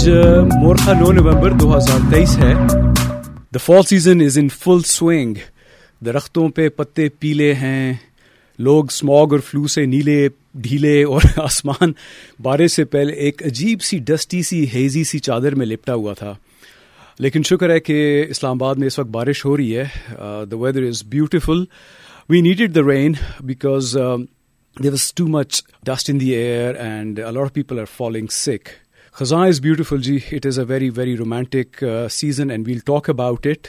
آج مورخہ نو نومبر دو ہزار تیئیس ہے۔ The fall season is in full swing درختوں پہ پتے پیلے ہیں۔ لوگ اسموگ اور فلو سے نیلے، ڈھیلے اور آسمان بارش سے پہلے ایک عجیب سی ڈسٹی سی ہیزی سی چادر میں لپٹا ہوا تھا۔ لیکن شکر ہے کہ اسلام آباد میں اس وقت بارش ہو رہی ہے۔ The weather is beautiful we needed the rain because there was too much dust in the air and a lot of people are following سکھ خزاں is beautiful G it is a very very romantic season and we'll talk about it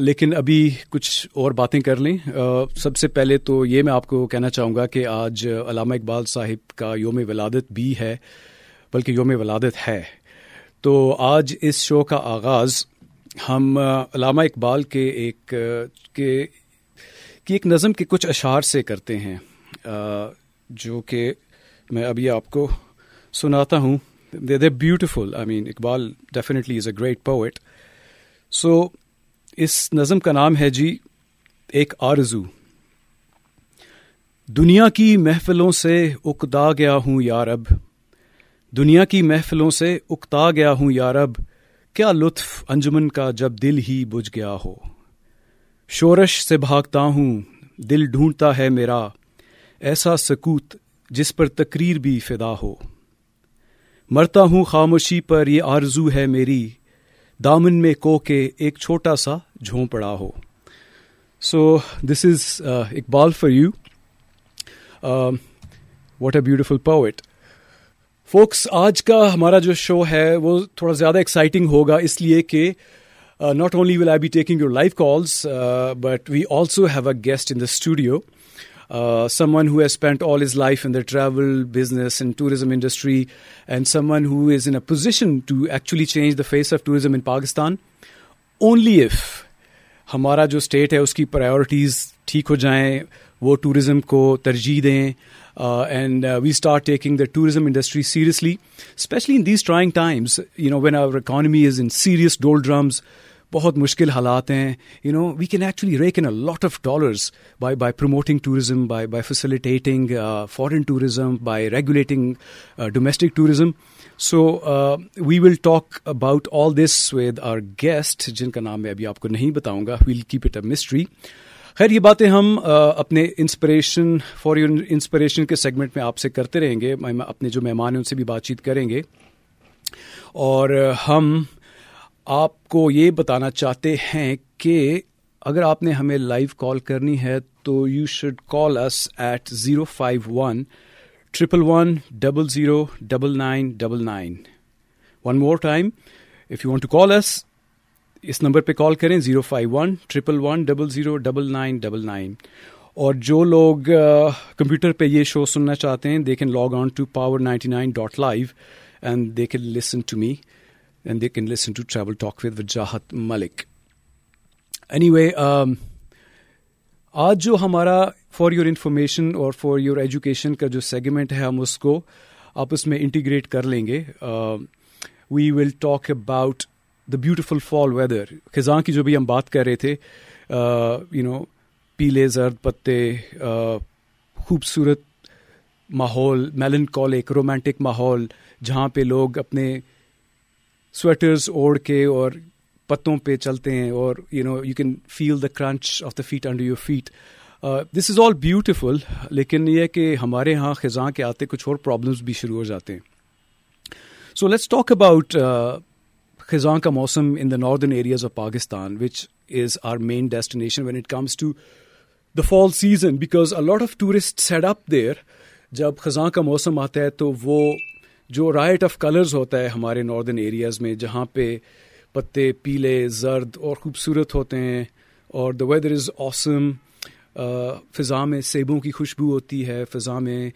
لیکن ابھی کچھ اور باتیں کر لیں۔ uh, سب سے پہلے تو یہ میں آپ کو کہنا چاہوں گا کہ آج علامہ اقبال صاحب کا یوم ولادت بھی ہے، بلکہ یوم ولادت ہے۔ تو آج اس شو کا آغاز ہم uh, علامہ اقبال کے ایک uh, کے، کی ایک نظم کے کچھ اشعار سے کرتے ہیں۔ جو کہ میں ابھی آپ کو سناتا ہوں۔ دے دے beautiful I mean Iqbal definitely is a great poet so اس نظم کا نام ہے جی ایک آرزو۔ دنیا کی محفلوں سے اکدا گیا ہوں یارب دنیا کی محفلوں سے اکتا گیا ہوں یارب کیا لطف انجمن کا جب دل ہی بجھ گیا ہو۔ شورش سے بھاگتا ہوں، دل ڈھونڈتا ہے میرا۔ ایسا سکوت جس پر تقریر بھی فدا ہو۔ مرتا ہوں خاموشی پر، یہ آرزو ہے میری۔ دامن میں کو کے ایک چھوٹا سا جھونپڑا ہو۔ So this is Iqbal for you what a beautiful poet focus آج کا ہمارا جو شو ہے، وہ تھوڑا زیادہ ایکسائٹنگ ہوگا، اس لیے کہ not only will I be taking your life calls but we also have a guest in the studio someone who has spend all his life in the travel business in tourism industry and someone who is in a position to actually change the face of tourism in Pakistan only if ہمارا جو state ہے، اس کی priorities ٹھیک ہو جائیں، وہ tourism کو ترجیح دیں and we start taking the tourism industry seriously specially in these trying times you know when our economy is in serious doldrums بہت مشکل حالات ہیں. You know we can actually rake in lot of dollars by by promoting tourism by by facilitating foreign tourism by regulating domestic tourism so we will talk about all this with our guest جن کا نام میں ابھی آپ کو نہیں بتاؤں گا. We'll keep it a mystery خیر، یہ باتیں ہم اپنے انسپریشن فار یور انسپریشن کے سیگمنٹ میں آپ سے کرتے رہیں گے. اپنے جو مہمان ہیں، ان سے بھی بات چیت کریں گے. اور ہم آپ کو یہ بتانا چاہتے ہیں کہ اگر آپ نے ہمیں لائیو کال کرنی ہے تو you should call us at zero five one triple one double zero double nine double nine one more time if you want to call us us number پہ کال کریں zero five one triple one double zero double nine double nine اور جو لوگ computer پہ یہ show سننا چاہتے ہیں they can log on to power ninety nine dot live and they can listen to me and they can listen to travel talk with Wajahat Malik anyway آج جو ہمارا فار یور انفارمیشن اور for your education کا جو segment ہے ہم اس کو آپس میں انٹیگریٹ کر لیں گے. We will talk about the beautiful fall weather خزاں کی جو بھی ہم بات کر رہے تھے uh, یو نو پیلے زرد پتے uh, خوبصورت ماحول میلن کال ایک رومانٹک ماحول، جہاں پہ لوگ اپنے سویٹرز اوڑھ کے اور پتوں پہ چلتے ہیں اور you know you can feel the crunch of the feet under your feet this is all beautiful لیکن یہ کہ ہمارے یہاں خزاں کے آتے کچھ اور پرابلمس بھی شروع ہو جاتے ہیں. سو لیٹس ٹاک اباؤٹ خزاں کا موسم in the northern areas of Pakistan which is our main destination when it comes to the fall season because lot of tourist set up there جب خزاں کا موسم آتا ہے تو وہ جو رائٹ آف کلرز ہوتا ہے ہمارے ناردرن ایریاز میں، جہاں پہ پتے پیلے، زرد اور خوبصورت ہوتے ہیں اور دا ویدر از آسم فضا میں سیبوں کی خوشبو ہوتی ہے، فضا میں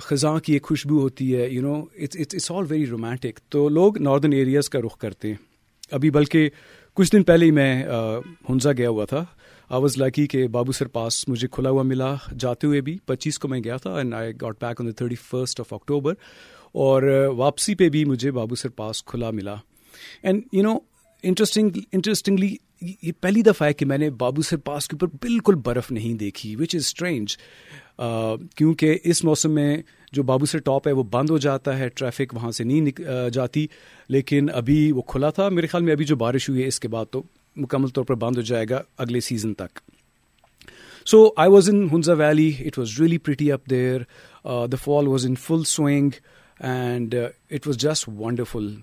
خزاں کی ایک خوشبو ہوتی ہے you know it's all very romantic تو لوگ ناردرن ایریاز کا رخ کرتے ہیں۔ ابھی بلکہ کچھ دن پہلے ہی میں ہنزا گیا ہوا تھا۔ آئی واز لکی کہ بابو سر پاس مجھے کھلا ہوا ملا۔ جاتے ہوئے بھی پچیس کو میں گیا تھا and I got back on the thirty first of October اور واپسی پہ بھی مجھے بابو سر پاس کھلا ملا۔ And you know interesting interestingly یہ پہلی دفعہ ہے کہ میں نے بابو سر پاس کے اوپر بالکل برف نہیں دیکھی وچ از اسٹرینج کیونکہ اس موسم میں جو بابو سے ٹاپ ہے وہ بند ہو جاتا ہے، ٹریفک وہاں سے نہیں جاتی۔ لیکن ابھی وہ کھلا تھا، میرے خیال میں ابھی جو بارش ہوئی ہے اس کے بعد تو مکمل طور پر بند ہو جائے گا اگلے سیزن تک۔ So I was in Hunza valley it was really pretty up there the fall was in full swing and it was just wonderful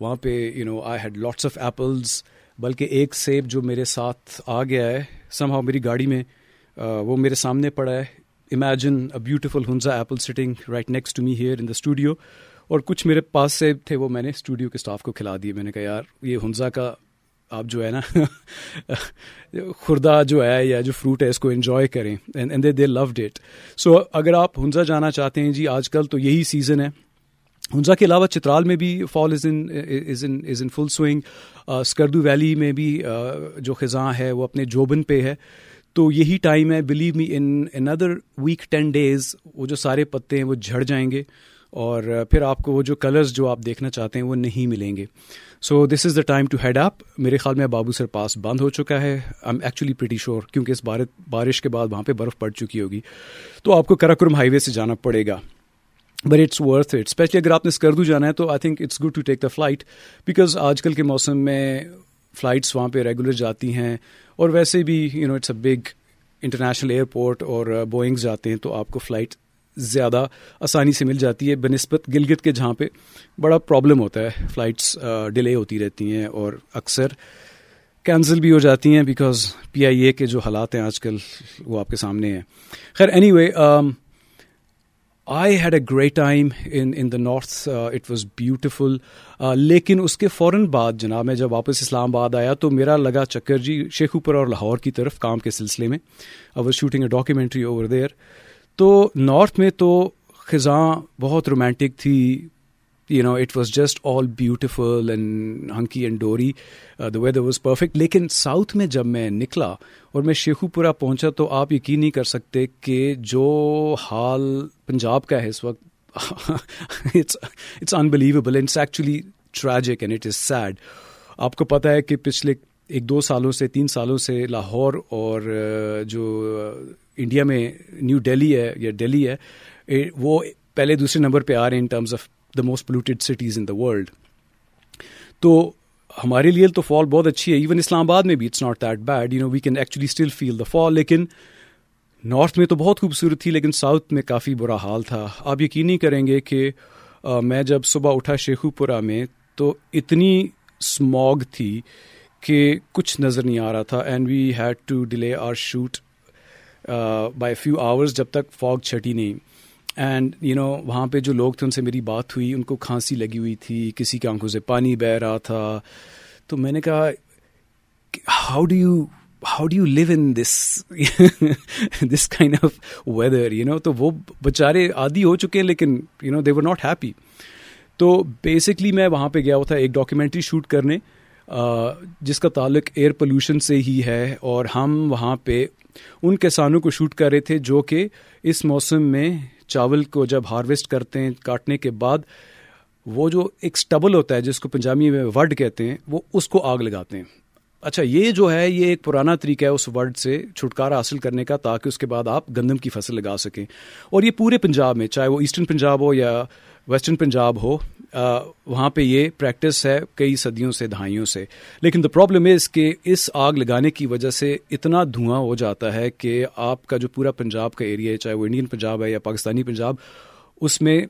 وہاں پہ you know I had lots of apples بلکہ ایک سیب جو میرے ساتھ آ گیا ہے سم ہاؤ میری گاڑی میں uh, وہ میرے سامنے پڑا ہے۔ Imagine a beautiful Hunza apple sitting right next to me here in the studio اور کچھ میرے پاس سے تھے، وہ میں نے اسٹوڈیو کے اسٹاف کو کھلا دیے۔ میں نے کہا، یار، یہ ہنزا کا آپ جو ہے نا، خوردہ جو ہے یا جو فروٹ ہے، اس کو انجوائے کریں۔ And they they load it so اگر آپ ہنزا جانا چاہتے ہیں جی آج کل تو یہی سیزن ہے۔ ہنزا کے علاوہ چترال میں بھی fall is is in in in full swing Skardu valley میں بھی جو خزاں ہے وہ اپنے جوبن پہ ہے۔ تو یہی ٹائم ہے believe me in under week ten days وہ جو سارے پتے ہیں وہ جھڑ جائیں گے۔ اور پھر آپ کو وہ جو کلرز جو آپ دیکھنا چاہتے ہیں وہ نہیں ملیں گے۔ So this is the time to head up میرے خیال میں بابو سر پاس بند ہو چکا ہے۔ I am actually pretty sure کیونکہ اس بارش کے بعد وہاں پہ برف پڑ چکی ہوگی۔ تو آپ کو کراکرم ہائی وے سے جانا پڑے گا۔ But it's worth it especially اگر آپ نے اسکردو جانا ہے تو I think it's good to take the flight because آج کل کے موسم میں فلائٹس وہاں پہ ریگولر جاتی ہیں اور ویسے بھی you know it's a big international airport اور uh, بوئنگز جاتے ہیں تو آپ کو فلائٹ زیادہ آسانی سے مل جاتی ہے بہ نسبت گلگت کے جہاں پہ بڑا پرابلم ہوتا ہے. فلائٹس ڈیلے uh, ہوتی رہتی ہیں اور اکثر کینسل بھی ہو جاتی ہیں بیکاز پی آئی اے کے جو حالات ہیں آج کل وہ آپ کے سامنے ہیں. خیر anyway um, I had a great time in in the north it was beautiful لیکن اس کے فوراً بعد جناب میں جب واپس اسلام آباد آیا تو میرا لگا چکر جی شیخوپر اور لاہور کی طرف کام کے سلسلے میں I was shooting a documentary over there تو نارتھ میں تو خزاں بہت رومانٹک تھی you know it was just all beautiful and hunky and dory the weather was perfect لیکن ساؤتھ میں جب میں نکلا اور میں شیخو پورا پہنچا تو آپ یقین نہیں کر سکتے کہ جو حال پنجاب کا ہے اس وقت it's unbelievable it's actually tragic and it is sad آپ کو پتا ہے کہ پچھلے ایک دو سالوں سے تین سالوں سے لاہور اور جو انڈیا میں نیو ڈیلی ہے یا ڈیلی ہے وہ پہلے دوسرے نمبر پہ آ رہے ہیں in terms of the most polluted cities in the world تو ہمارے لیے تو فال بہت اچھی ہے. ایون اسلام آباد میں بھی it's not that bad you know we can actually still feel the fall لیکن نارتھ میں تو بہت خوبصورت تھی، لیکن ساؤتھ میں کافی برا حال تھا. آپ یقین نہیں کریں گے کہ میں جب صبح اٹھا شیخو پورہ میں تو اتنی اسموگ تھی کہ کچھ نظر نہیں آ رہا تھا. And we had to delay our shoot by few hours جب تک فاگ چھٹی نہیں. اینڈ یو نو وہاں پہ جو لوگ تھے ان سے میری بات ہوئی، ان کو کھانسی لگی ہوئی تھی، کسی کی آنکھوں سے پانی بہ رہا تھا۔ تو میں نے کہا how do you how do you live in this this kind of weather you know تو وہ بچارے عادی ہو چکے ہیں لیکن you know they were not happy تو بیسکلی میں وہاں پہ گیا ہوا تھا ایک ڈاکیومنٹری شوٹ کرنے جس کا تعلق ایئر پولوشن سے ہی ہے۔ اور ہم وہاں پہ ان کسانوں کو شوٹ کر رہے تھے جو کہ اس موسم میں چاول کو جب ہارویسٹ کرتے ہیں، کاٹنے کے بعد وہ جو ایک اسٹبل ہوتا ہے، جس کو پنجابی میں ورڈ کہتے ہیں، وہ اس کو آگ لگاتے ہیں۔ اچھا یہ جو ہے، یہ ایک پرانا طریقہ ہے اس ورڈ سے چھٹکارا حاصل کرنے کا، تاکہ اس کے بعد آپ گندم کی فصل لگا سکیں۔ اور یہ پورے پنجاب میں، چاہے وہ ایسٹرن پنجاب ہو یا ویسٹرن پنجاب ہو وہاں پہ یہ پریکٹس ہے کئی صدیوں سے، دہائیوں سے۔ لیکن دا پرابلم از کہ اس آگ لگانے کی وجہ سے اتنا دھواں ہو جاتا ہے کہ آپ کا جو پورا پنجاب کا ایریا ہے، چاہے وہ انڈین پنجاب ہے یا پاکستانی پنجاب، اس میں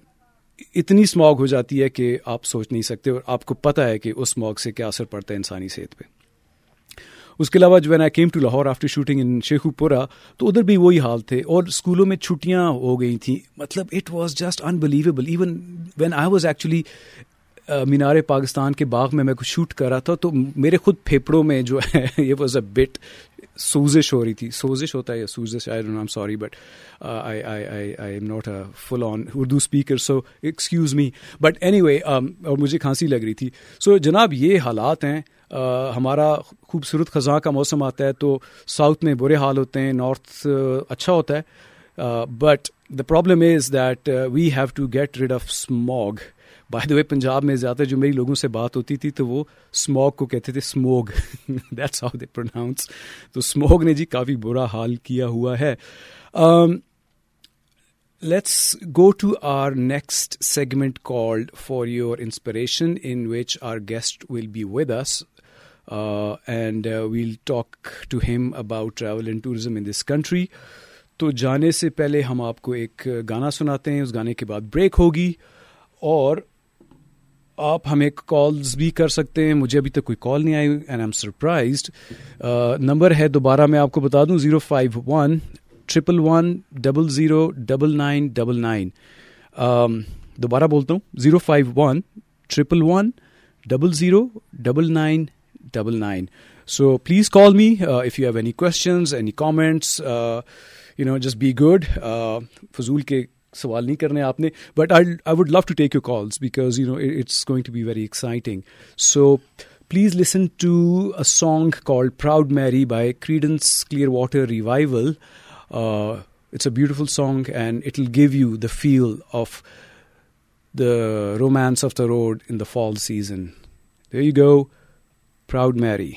اتنی اسموگ ہو جاتی ہے کہ آپ سوچ نہیں سکتے اور آپ کو پتہ ہے کہ اس اسموگ سے کیا اثر پڑتا ہے انسانی صحت پہ۔ اس کے علاوہ جو ہے نا came to Lahore after shooting in Sheikhupura تو ادھر بھی وہی حال تھے اور اسکولوں میں چھٹیاں ہو گئی تھیں۔ مطلب it was just unbelievable even when I was actually Minar Pakistan کے باغ میں میں کچھ شوٹ کر رہا تھا، تو میرے خود پھیپڑوں میں جو ہے یہ واز اے بٹ سوزش ہو رہی تھی۔ سوزش ہوتا ہے یا سوزش؟ I am sorry but I am not a full on Urdu speaker so excuse me but anyway اور مجھے کھانسی لگ رہی تھی۔ سو جناب یہ حالات ہیں ہمارا خوبصورت خزاں کا موسم آتا ہے تو ساؤتھ میں برے حال ہوتے ہیں، نارتھ اچھا ہوتا ہے۔ But the problem is that we have to get rid of smog by the way Punjab میں زیادہ جو میری لوگوں سے بات ہوتی تھی تو وہ اسموگ کو کہتے تھے smog that's how they pronounce تو اسموگ نے جی کافی برا حال کیا ہوا ہے۔ Let's go to our next segment called for your inspiration in which our guest will be with us and we'll talk to ہم about travel and tourism in this country تو جانے سے پہلے ہم آپ کو ایک گانا سناتے ہیں، اس گانے کے بعد بریک ہوگی۔ اور آپ ہمیں کالز بھی کر سکتے ہیں۔ مجھے ابھی تک کوئی کال نہیں آئی اینڈ ایم سرپرائزڈ نمبر ہے، دوبارہ میں آپ کو بتا دوں۔ Zero five one triple one double zero double nine double nine. دوبارہ بولتا ہوں۔ Zero five one triple one double zero double nine double nine so please call me if you have any questions any comments you know just be good فضول کے سوال نہیں کرنے آپ نے but I I would love to take you calls because you know it's going to be very exciting so please listen to a song called proud Mary by Creedence Clearwater Revival it's a beautiful song and it will give you the feel of the romance of the road in the fall season you go proud Mary.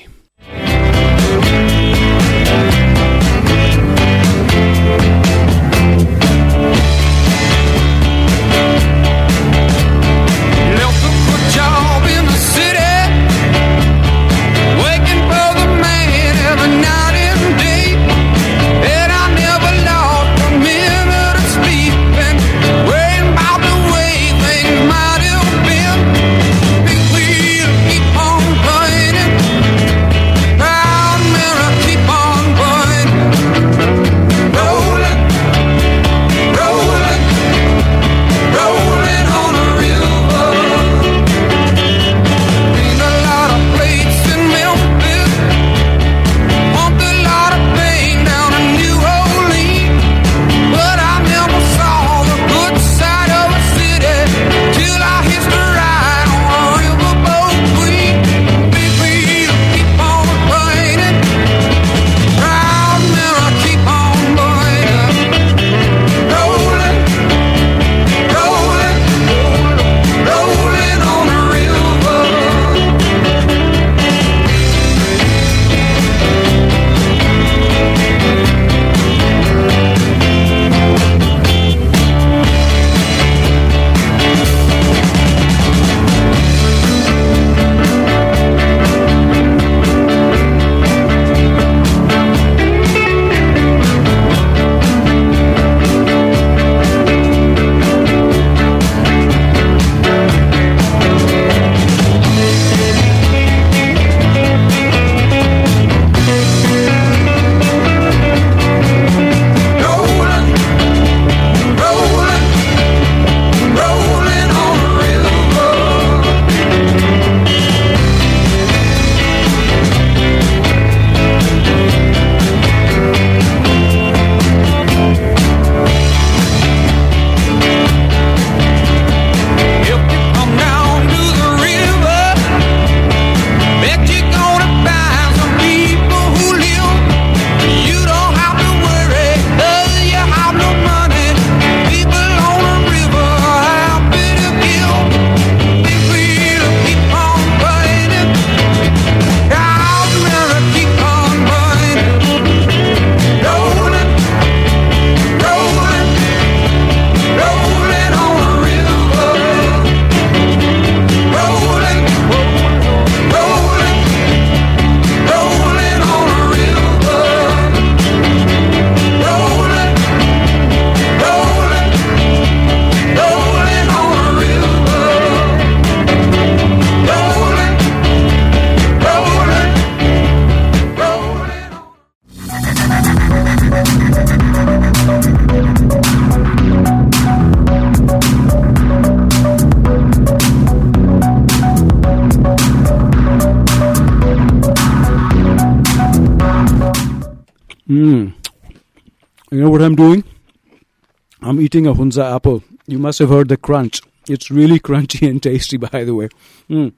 Eating a Hunza apple. You must have heard the crunch. It's really crunchy and tasty, by the way. Mm.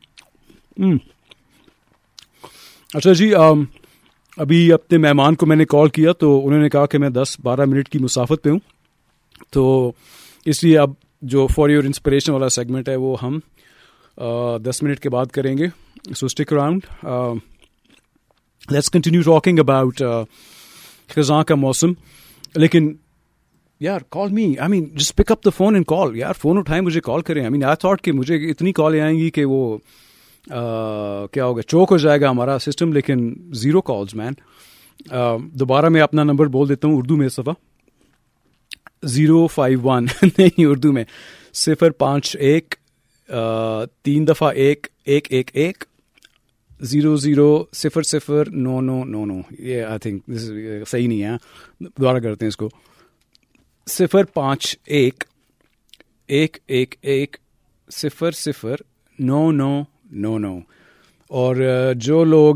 Mm. اچھا جی ابھی اپنے مہمان کو میں نے کال کیا تو انہوں نے کہا کہ میں دس بارہ منٹ کی مسافت پہ ہوں تو اس لیے اب جو فار یور انسپریشن والا سیگمنٹ ہے وہ ہم دس منٹ کے بعد کریں گے so stick around let's continue talking about خزاں کا موسم لیکن یار کال می I mean just pick up the phone and call یار فون اٹھائیں مجھے کال کریں. آئی مین آئی تھاٹ کہ مجھے اتنی کالیں آئیں گی کہ وہ کیا ہوگا چوک ہو جائے گا ہمارا سسٹم لیکن زیرو کالز مین دوبارہ میں اپنا نمبر بول دیتا ہوں، اردو میں اس دفعہ زیرو فائیو ون نہیں، اردو میں. صفر پانچ ایک تین دفعہ ایک ایک ایک ایک. زیرو زیرو صفر صفر نو نو نو نو. یہ آئی تھنک صحیح نہیں ہے. دوبارہ کرتے ہیں اس کو. صفر پانچ ایک ایک ایک ایک، صفر صفر، نو نو نو نو۔ اور جو لوگ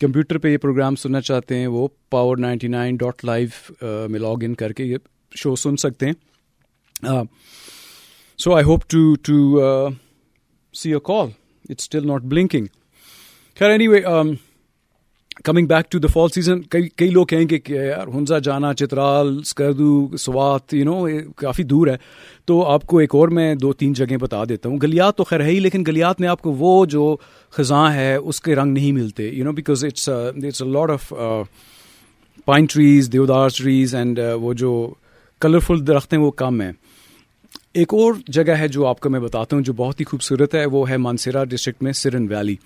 کمپیوٹر پہ یہ پروگرام سننا چاہتے ہیں، وہ power ninety nine dot live میں لاگ ان کر کے یہ شو سن سکتے ہیں۔ So I hope to to see a call it's still not blinking خیر anyway coming back to the fall season کئی کئی لوگ کہیں گے کہ یار ہنزا جانا، چترال اسکردو سوات یو نو کافی دور ہے۔ تو آپ کو ایک اور میں دو تین جگہیں بتا دیتا ہوں۔ گلیات تو خیر ہے ہی، لیکن گلیات میں آپ کو وہ جو خزاں ہے، اس کے رنگ نہیں ملتے۔ You know because it's it's a lot of pine trees deodar trees and uh, وہ جو کلرفل درخت ہیں وہ کم ہیں۔ ایک اور جگہ ہے جو آپ کو میں بتاتا ہوں جو بہت ہی خوبصورت ہے، وہ ہے مانسیرا ڈسٹرکٹ میں، سرن ویلی۔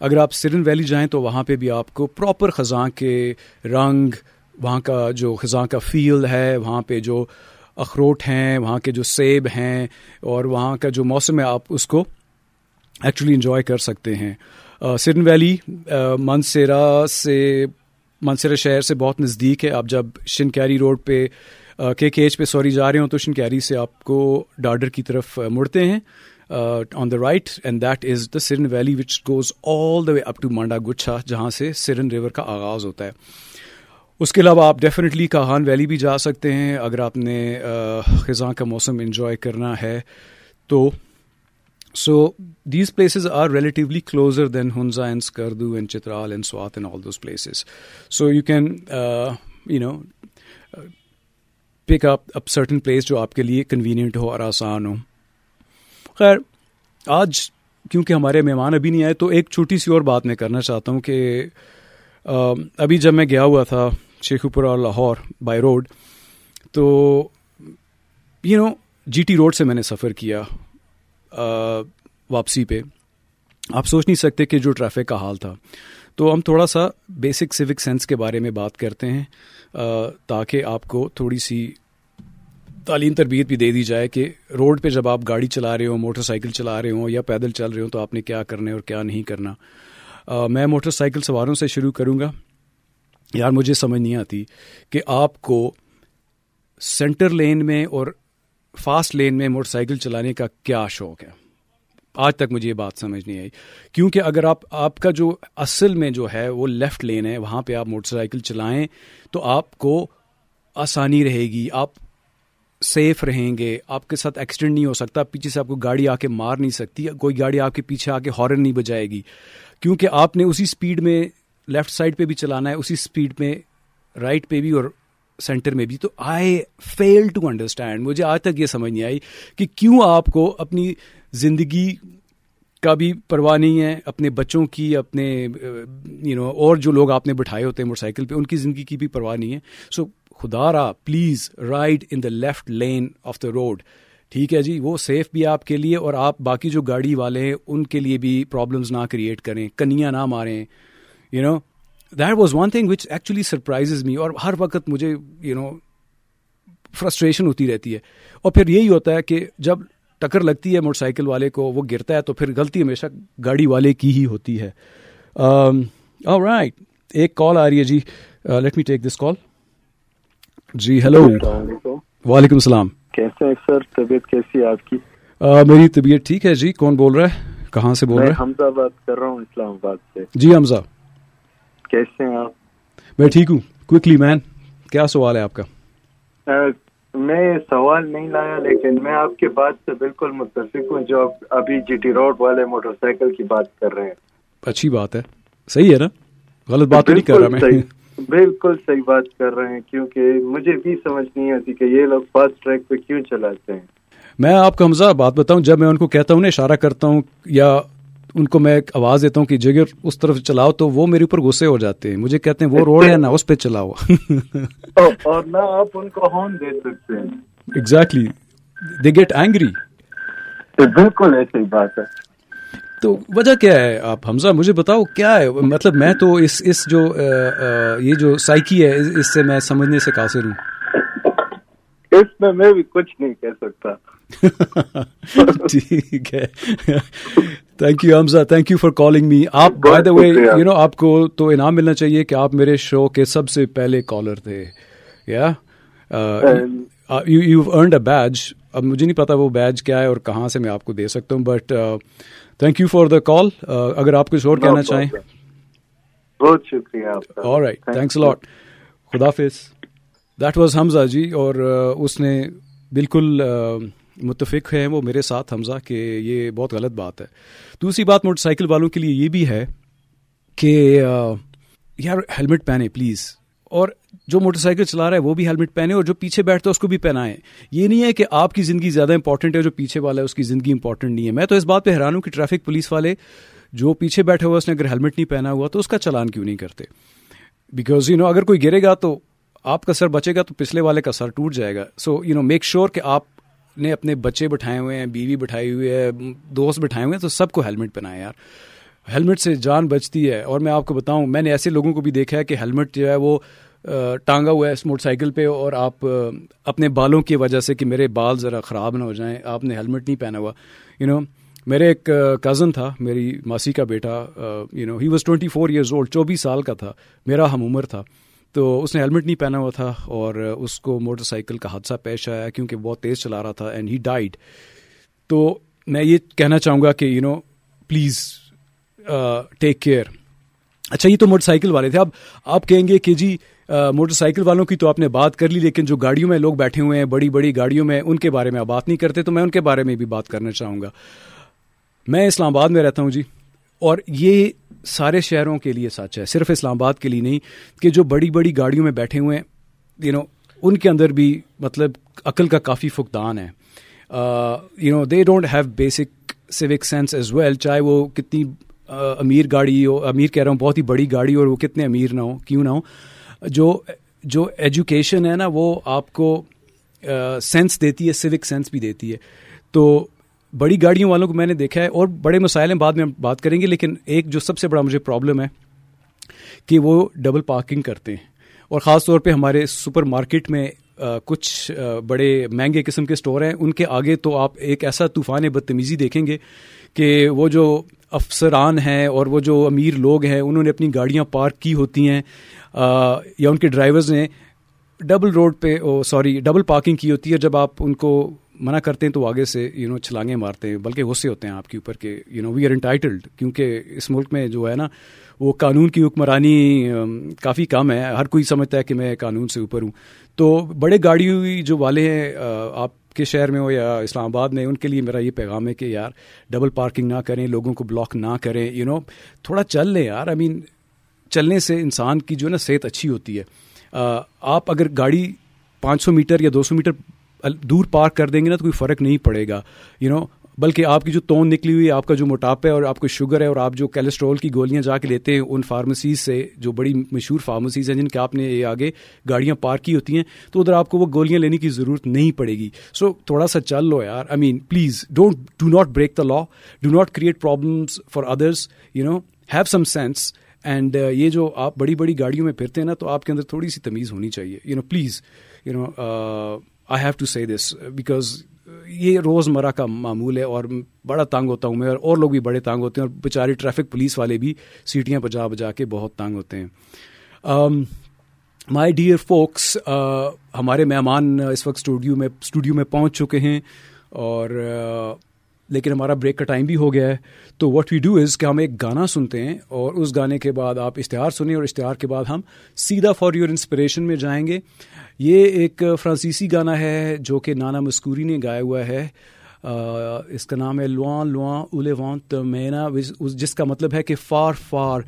اگر آپ سرن ویلی جائیں تو وہاں پہ بھی آپ کو پراپر خزاں کے رنگ، وہاں کا جو خزاں کا فیل ہے، وہاں پہ جو اخروٹ ہیں، وہاں کے جو سیب ہیں اور وہاں کا جو موسم ہے، آپ اس کو ایکچولی انجوائے کر سکتے ہیں۔ سرن ویلی منسیرا سے منسیرا شہر سے بہت نزدیک ہے۔ آپ جب شن کیری روڈ پہ کے کے ایچ پہ، سوری، جا رہے ہوں تو شن کیری سے آپ کو ڈاڈر کی طرف مڑتے ہیں۔ On the right and that is the Siran valley which goes all the way up to Manda Gucha جہاں سے سرن ریور کا آغاز ہوتا ہے۔ اس کے علاوہ آپ ڈیفینیٹلی کہان ویلی بھی جا سکتے ہیں۔ اگر آپ نے uh, خزاں کا موسم انجوائے کرنا ہے تو۔ So these places are relatively closer than Hunza and Skardu and Chitral and Swat and all those places so you can you know pick up up certain place جو آپ کے لیے کنوینئنٹ ہو اور آسان ہو۔ خیر، آج کیونکہ ہمارے مہمان ابھی نہیں آئے، تو ایک چھوٹی سی اور بات میں کرنا چاہتا ہوں کہ ابھی جب میں گیا ہوا تھا Sheikhupura Lahore by road, تو you know G T road سے میں نے سفر کیا واپسی پہ۔ آپ سوچ نہیں سکتے کہ جو ٹریفک کا حال تھا۔ تو ہم تھوڑا سا بیسک سوک سینس کے بارے میں بات کرتے ہیں تاکہ آپ کو تھوڑی سی تعلیم تربیت بھی دے دی جائے کہ روڈ پہ جب آپ گاڑی چلا رہے ہوں موٹر سائیکل چلا رہے ہوں یا پیدل چل رہے ہوں تو آپ نے کیا کرنا ہے اور کیا نہیں کرنا؟ میں موٹر سائیکل سواروں سے شروع کروں گا۔ یار، مجھے سمجھ نہیں آتی کہ آپ کو سینٹر لین میں اور فاسٹ لین میں موٹر سائیکل چلانے کا کیا شوق ہے؟ آج تک مجھے یہ بات سمجھ نہیں آئی۔ کیونکہ اگر آپ آپ کا جو اصل میں جو ہے وہ لیفٹ لین ہے، وہاں پہ آپ موٹر سائیکل چلائیں تو آپ کو آسانی رہے گی۔ آپ سیف رہیں گے، آپ کے ساتھ ایکسیڈنٹ نہیں ہو سکتا، پیچھے سے آپ کو گاڑی آ کے مار نہیں سکتی، کوئی گاڑی آپ کے پیچھے آ کے ہارن نہیں بجائے گی۔ کیونکہ آپ نے اسی اسپیڈ میں لیفٹ سائڈ پہ بھی چلانا ہے، اسی اسپیڈ میں رائٹ پہ بھی اور سینٹر میں بھی۔ تو آئی فیل ٹو انڈرسٹینڈ مجھے آج تک یہ سمجھ نہیں آئی کہ کیوں آپ کو اپنی زندگی کا بھی پرواہ نہیں ہے، اپنے بچوں کی، اپنے یو نو اور جو لوگ آپ نے بٹھائے ہوتے ہیں موٹر سائیکل پہ، ان کی زندگی کی بھی پرواہ نہیں ہے۔ سو خدا را please ride in the left lane of the road ٹھیک ہے جی وہ سیف بھی آپ کے لیے اور آپ باقی جو گاڑی والے ہیں، ان کے لیے بھی پرابلمس نہ کریٹ کریں، کنیاں نہ ماریں۔ You know that was one thing which actually surprise me اور ہر وقت مجھے یو نو فرسٹریشن ہوتی رہتی ہے۔ اور پھر یہی ہوتا ہے کہ جب ٹکر لگتی ہے موٹر سائیکل والے کو وہ گرتا ہے تو پھر غلطی ہمیشہ گاڑی والے کی ہی ہوتی ہے۔ رائٹ um, ایک کال آ رہی ہے جی۔ Let me take this call جی ہیلو وعلیکم السلام۔ کیسے ہیں سر؟ طبیعت کیسی ہے آپ کی؟ میری طبیعت ٹھیک ہے جی۔ کون بول رہا ہے؟ کہاں سے بول رہے ہیں حمزہ بات کر رہا ہوں اسلام آباد سے۔ جی حمزہ۔ کیسے ہیں آپ؟ میں ٹھیک ہوں۔ کوکلی مین کیا سوال ہے آپ کا؟ میں سوال نہیں لایا لیکن میں آپ کے بات سے بالکل متفق ہوں جو آپ ابھی جی ٹی روڈ والے موٹر سائیکل کی بات کر رہے ہیں۔ اچھی بات ہے۔ صحیح ہے نا؟ غلط بات نہیں کر رہا میں۔ بالکل صحیح بات کر رہے ہیں کیونکہ مجھے بھی سمجھ نہیں آتی کہ یہ لوگ فاسٹ ٹریک پہ کیوں چلاتے ہیں۔ میں آپ کو حمزہ بات بتاؤں جب میں ان کو کہتا ہوں نا اشارہ کرتا ہوں یا ان کو میں ایک آواز دیتا ہوں کہ جگر اس طرف چلاؤ تو وہ میرے اوپر غصے ہو جاتے ہیں۔ مجھے کہتے ہیں وہ روڈ ہے نا اس پہ چلاؤ۔ اور نہ آپ ان کو ہون دے سکتے ہیں۔ ایگزیکٹلی دے گیٹ اینگری بالکل ایسی بات ہے۔ تو وجہ کیا ہے؟ آپ حمزہ مجھے بتاؤ کیا ہے؟ مطلب میں تو اس اس جو یہ جو سائیکی ہے اس سے میں سمجھنے سے قاصر ہوں۔ اس میں میں بھی کچھ نہیں کہہ سکتا۔ ٹھیک ہے۔ Thank you Hamza thank you for calling me آپ by the way you know آپ کو تو انعام ملنا چاہیے کہ آپ میرے شو کے سب سے پہلے کالر تھے۔ یا یو ارنڈ اے بیج اب مجھے نہیں پتا وہ بیج کیا ہے اور کہاں سے میں آپ کو دے سکتا ہوں but thank you for the call اگر آپ کچھ اور کہنا چاہیں۔ بہت شکریہ رائٹ تھینکس لاٹ خدا حافظ۔ دیٹ واز حمزہ جی اور اس نے بالکل متفق ہیں وہ میرے ساتھ حمزہ کہ یہ بہت غلط بات ہے۔ دوسری بات موٹر سائیکل والوں کے لیے یہ بھی ہے کہ یار ہیلمٹ پہنے پلیز۔ اور جو موٹر سائیکل چلا رہا ہے وہ بھی ہیلمٹ پہنے اور جو پیچھے بیٹھتا ہے اس کو بھی پہنائے یہ نہیں ہے کہ آپ کی زندگی زیادہ امپورٹنٹ ہے جو پیچھے والا ہے اس کی زندگی امپورٹنٹ نہیں ہے۔ میں تو اس بات پہ حیران ہوں کہ ٹریفک پولیس والے جو پیچھے بیٹھے ہوا اس نے اگر ہیلمٹ نہیں پہنا ہوا تو اس کا چلان کیوں نہیں کرتے؟ بیکاز یو نو اگر کوئی گرے گا تو آپ کا سر بچے گا تو پچھلے والے کا سر ٹوٹ جائے گا۔ So you know make sure کہ آپ نے اپنے بچے بٹھائے ہوئے ہیں، بیوی بٹھائی ہوئی ہے، دوست بٹھائے ہوئے ہیں، تو سب کو ہیلمٹ پہنائے یار۔ ہیلمٹ سے جان بچتی ہے۔ اور میں آپ کو بتاؤں، میں نے ایسے لوگوں کو بھی دیکھا ہے کہ ہیلمٹ جو ہے وہ ٹانگا ہوا ہے اس موٹر سائیکل پہ اور آپ اپنے بالوں کی وجہ سے کہ میرے بال ذرا خراب نہ ہو جائیں، آپ نے ہیلمٹ نہیں پہنا ہوا۔ یو نو میرے ایک کزن تھا، میری ماسی کا بیٹا you know he was twenty four years old چوبیس سال کا تھا، میرا ہم عمر تھا۔ تو اس نے ہیلمٹ نہیں پہنا ہوا تھا اور اس کو موٹر سائیکل کا حادثہ پیش آیا کیونکہ بہت تیز چلا رہا تھا اینڈ ہی ڈائڈ تو میں یہ کہنا چاہوں گا کہ you know please take care اچھا یہ تو موٹر سائیکل والے تھے. اب آپ کہیں گے کہ جی uh, موٹر سائیکل والوں کی تو آپ نے بات کر لی، لیکن جو گاڑیوں میں لوگ بیٹھے ہوئے ہیں، بڑی بڑی گاڑیوں میں، ان کے بارے میں آپ بات نہیں کرتے، تو میں ان کے بارے میں بھی بات کرنا چاہوں گا. میں اسلام آباد میں رہتا ہوں جی اور یہ سارے شہروں کے لیے سچ ہے، صرف اسلام آباد کے لیے نہیں، کہ جو بڑی بڑی گاڑیوں میں بیٹھے ہوئے ہیں یو نو ان کے اندر بھی مطلب عقل کا کافی فقدان ہے۔ You know they don't have basic civic sense as well چاہے وہ کتنی امیر گاڑی ہو، امیر کہہ رہا ہوں، بہت ہی بڑی گاڑی اور وہ کتنے امیر نہ ہو کیوں نہ ہو جو جو ایجوکیشن ہے نا، وہ آپ کو سینس دیتی ہے سوک سینس بھی دیتی ہے۔ تو بڑی گاڑیوں والوں کو میں نے دیکھا ہے اور بڑے مسائل ہیں، بعد میں بات کریں گے، لیکن ایک جو سب سے بڑا مجھے پرابلم ہے کہ وہ ڈبل پارکنگ کرتے ہیں۔ اور خاص طور پہ ہمارے سپر مارکیٹ میں کچھ بڑے مہنگے قسم کے اسٹور ہیں۔ ان کے آگے تو آپ ایک ایسا طوفان بدتمیزی دیکھیں گے کہ وہ جو افسران ہیں اور وہ جو امیر لوگ ہیں، انہوں نے اپنی گاڑیاں پارک کی ہوتی ہیں یا ان کے ڈرائیورز نے ڈبل روڈ پہ سوری ڈبل پارکنگ کی ہوتی ہے۔ جب آپ ان کو منع کرتے ہیں تو آگے سے یو نو چھلانگیں مارتے ہیں، بلکہ غصے ہوتے ہیں آپ کے اوپر کہ you know we are entitled کیونکہ اس ملک میں جو ہے نا، وہ قانون کی حکمرانی کافی کم ہے، ہر کوئی سمجھتا ہے کہ میں قانون سے اوپر ہوں۔ تو بڑے گاڑی جو والے ہیں آپ کے شہر میں ہو یا اسلام آباد میں، ان کے لیے میرا یہ پیغام ہے کہ یار ڈبل پارکنگ نہ کریں، لوگوں کو بلاک نہ کریں یو نو تھوڑا چل لیں یار۔ آئی مین چلنے سے انسان کی جو ہے نا صحت اچھی ہوتی ہے۔ آپ اگر گاڑی پانچ سو میٹر یا دو سو میٹر دور پارک کر دیں گے نا تو کوئی فرق نہیں پڑے گا۔ یو نو بلکہ آپ کی جو تون نکلی ہوئی ہے آپ کا جو موٹاپا ہے اور آپ کو شوگر ہے اور آپ جو کیلسٹرول کی گولیاں جا کے لیتے ہیں ان فارمیسیز سے جو بڑی مشہور فارمیسیز ہیں جن کے آپ نے یہ آگے گاڑیاں پارک کی ہوتی ہیں تو ادھر آپ کو وہ گولیاں لینے کی ضرورت نہیں پڑے گی۔ سو so, تھوڑا سا چل لو یار۔ I mean please don't do not break the law do not create problems for others you know have some sense and یہ جو آپ بڑی بڑی گاڑیوں میں پھرتے ہیں نا تو آپ کے اندر تھوڑی سی تمیز ہونی چاہیے۔ You know please you know I have to see this because یہ روز مرہ کا معمول ہے اور بڑا تانگ ہوتا ہوں میں اور لوگ بھی بڑے تانگ ہوتے ہیں اور بیچارے ٹریفک پولیس والے بھی سیٹیاں بجا بجا کے بہت تانگ ہوتے ہیں۔ مائی ڈیئر فوکس ہمارے مہمان اس وقت اسٹوڈیو میں اسٹوڈیو میں پہنچ چکے ہیں اور uh, لیکن ہمارا بریک کا ٹائم بھی ہو گیا ہے۔ تو واٹ وی ڈو از کہ ہم ایک گانا سنتے ہیں اور اس گانے کے بعد آپ اشتہار سنیں اور اشتہار کے بعد ہم سیدھا فار یور انسپریشن میں جائیں گے۔ یہ ایک فرانسیسی گانا ہے جو کہ نانا مسکوری نے گایا ہوا ہے۔ اس کا نام ہے لوان لوان اولے وانت مینا جس کا مطلب ہے کہ for for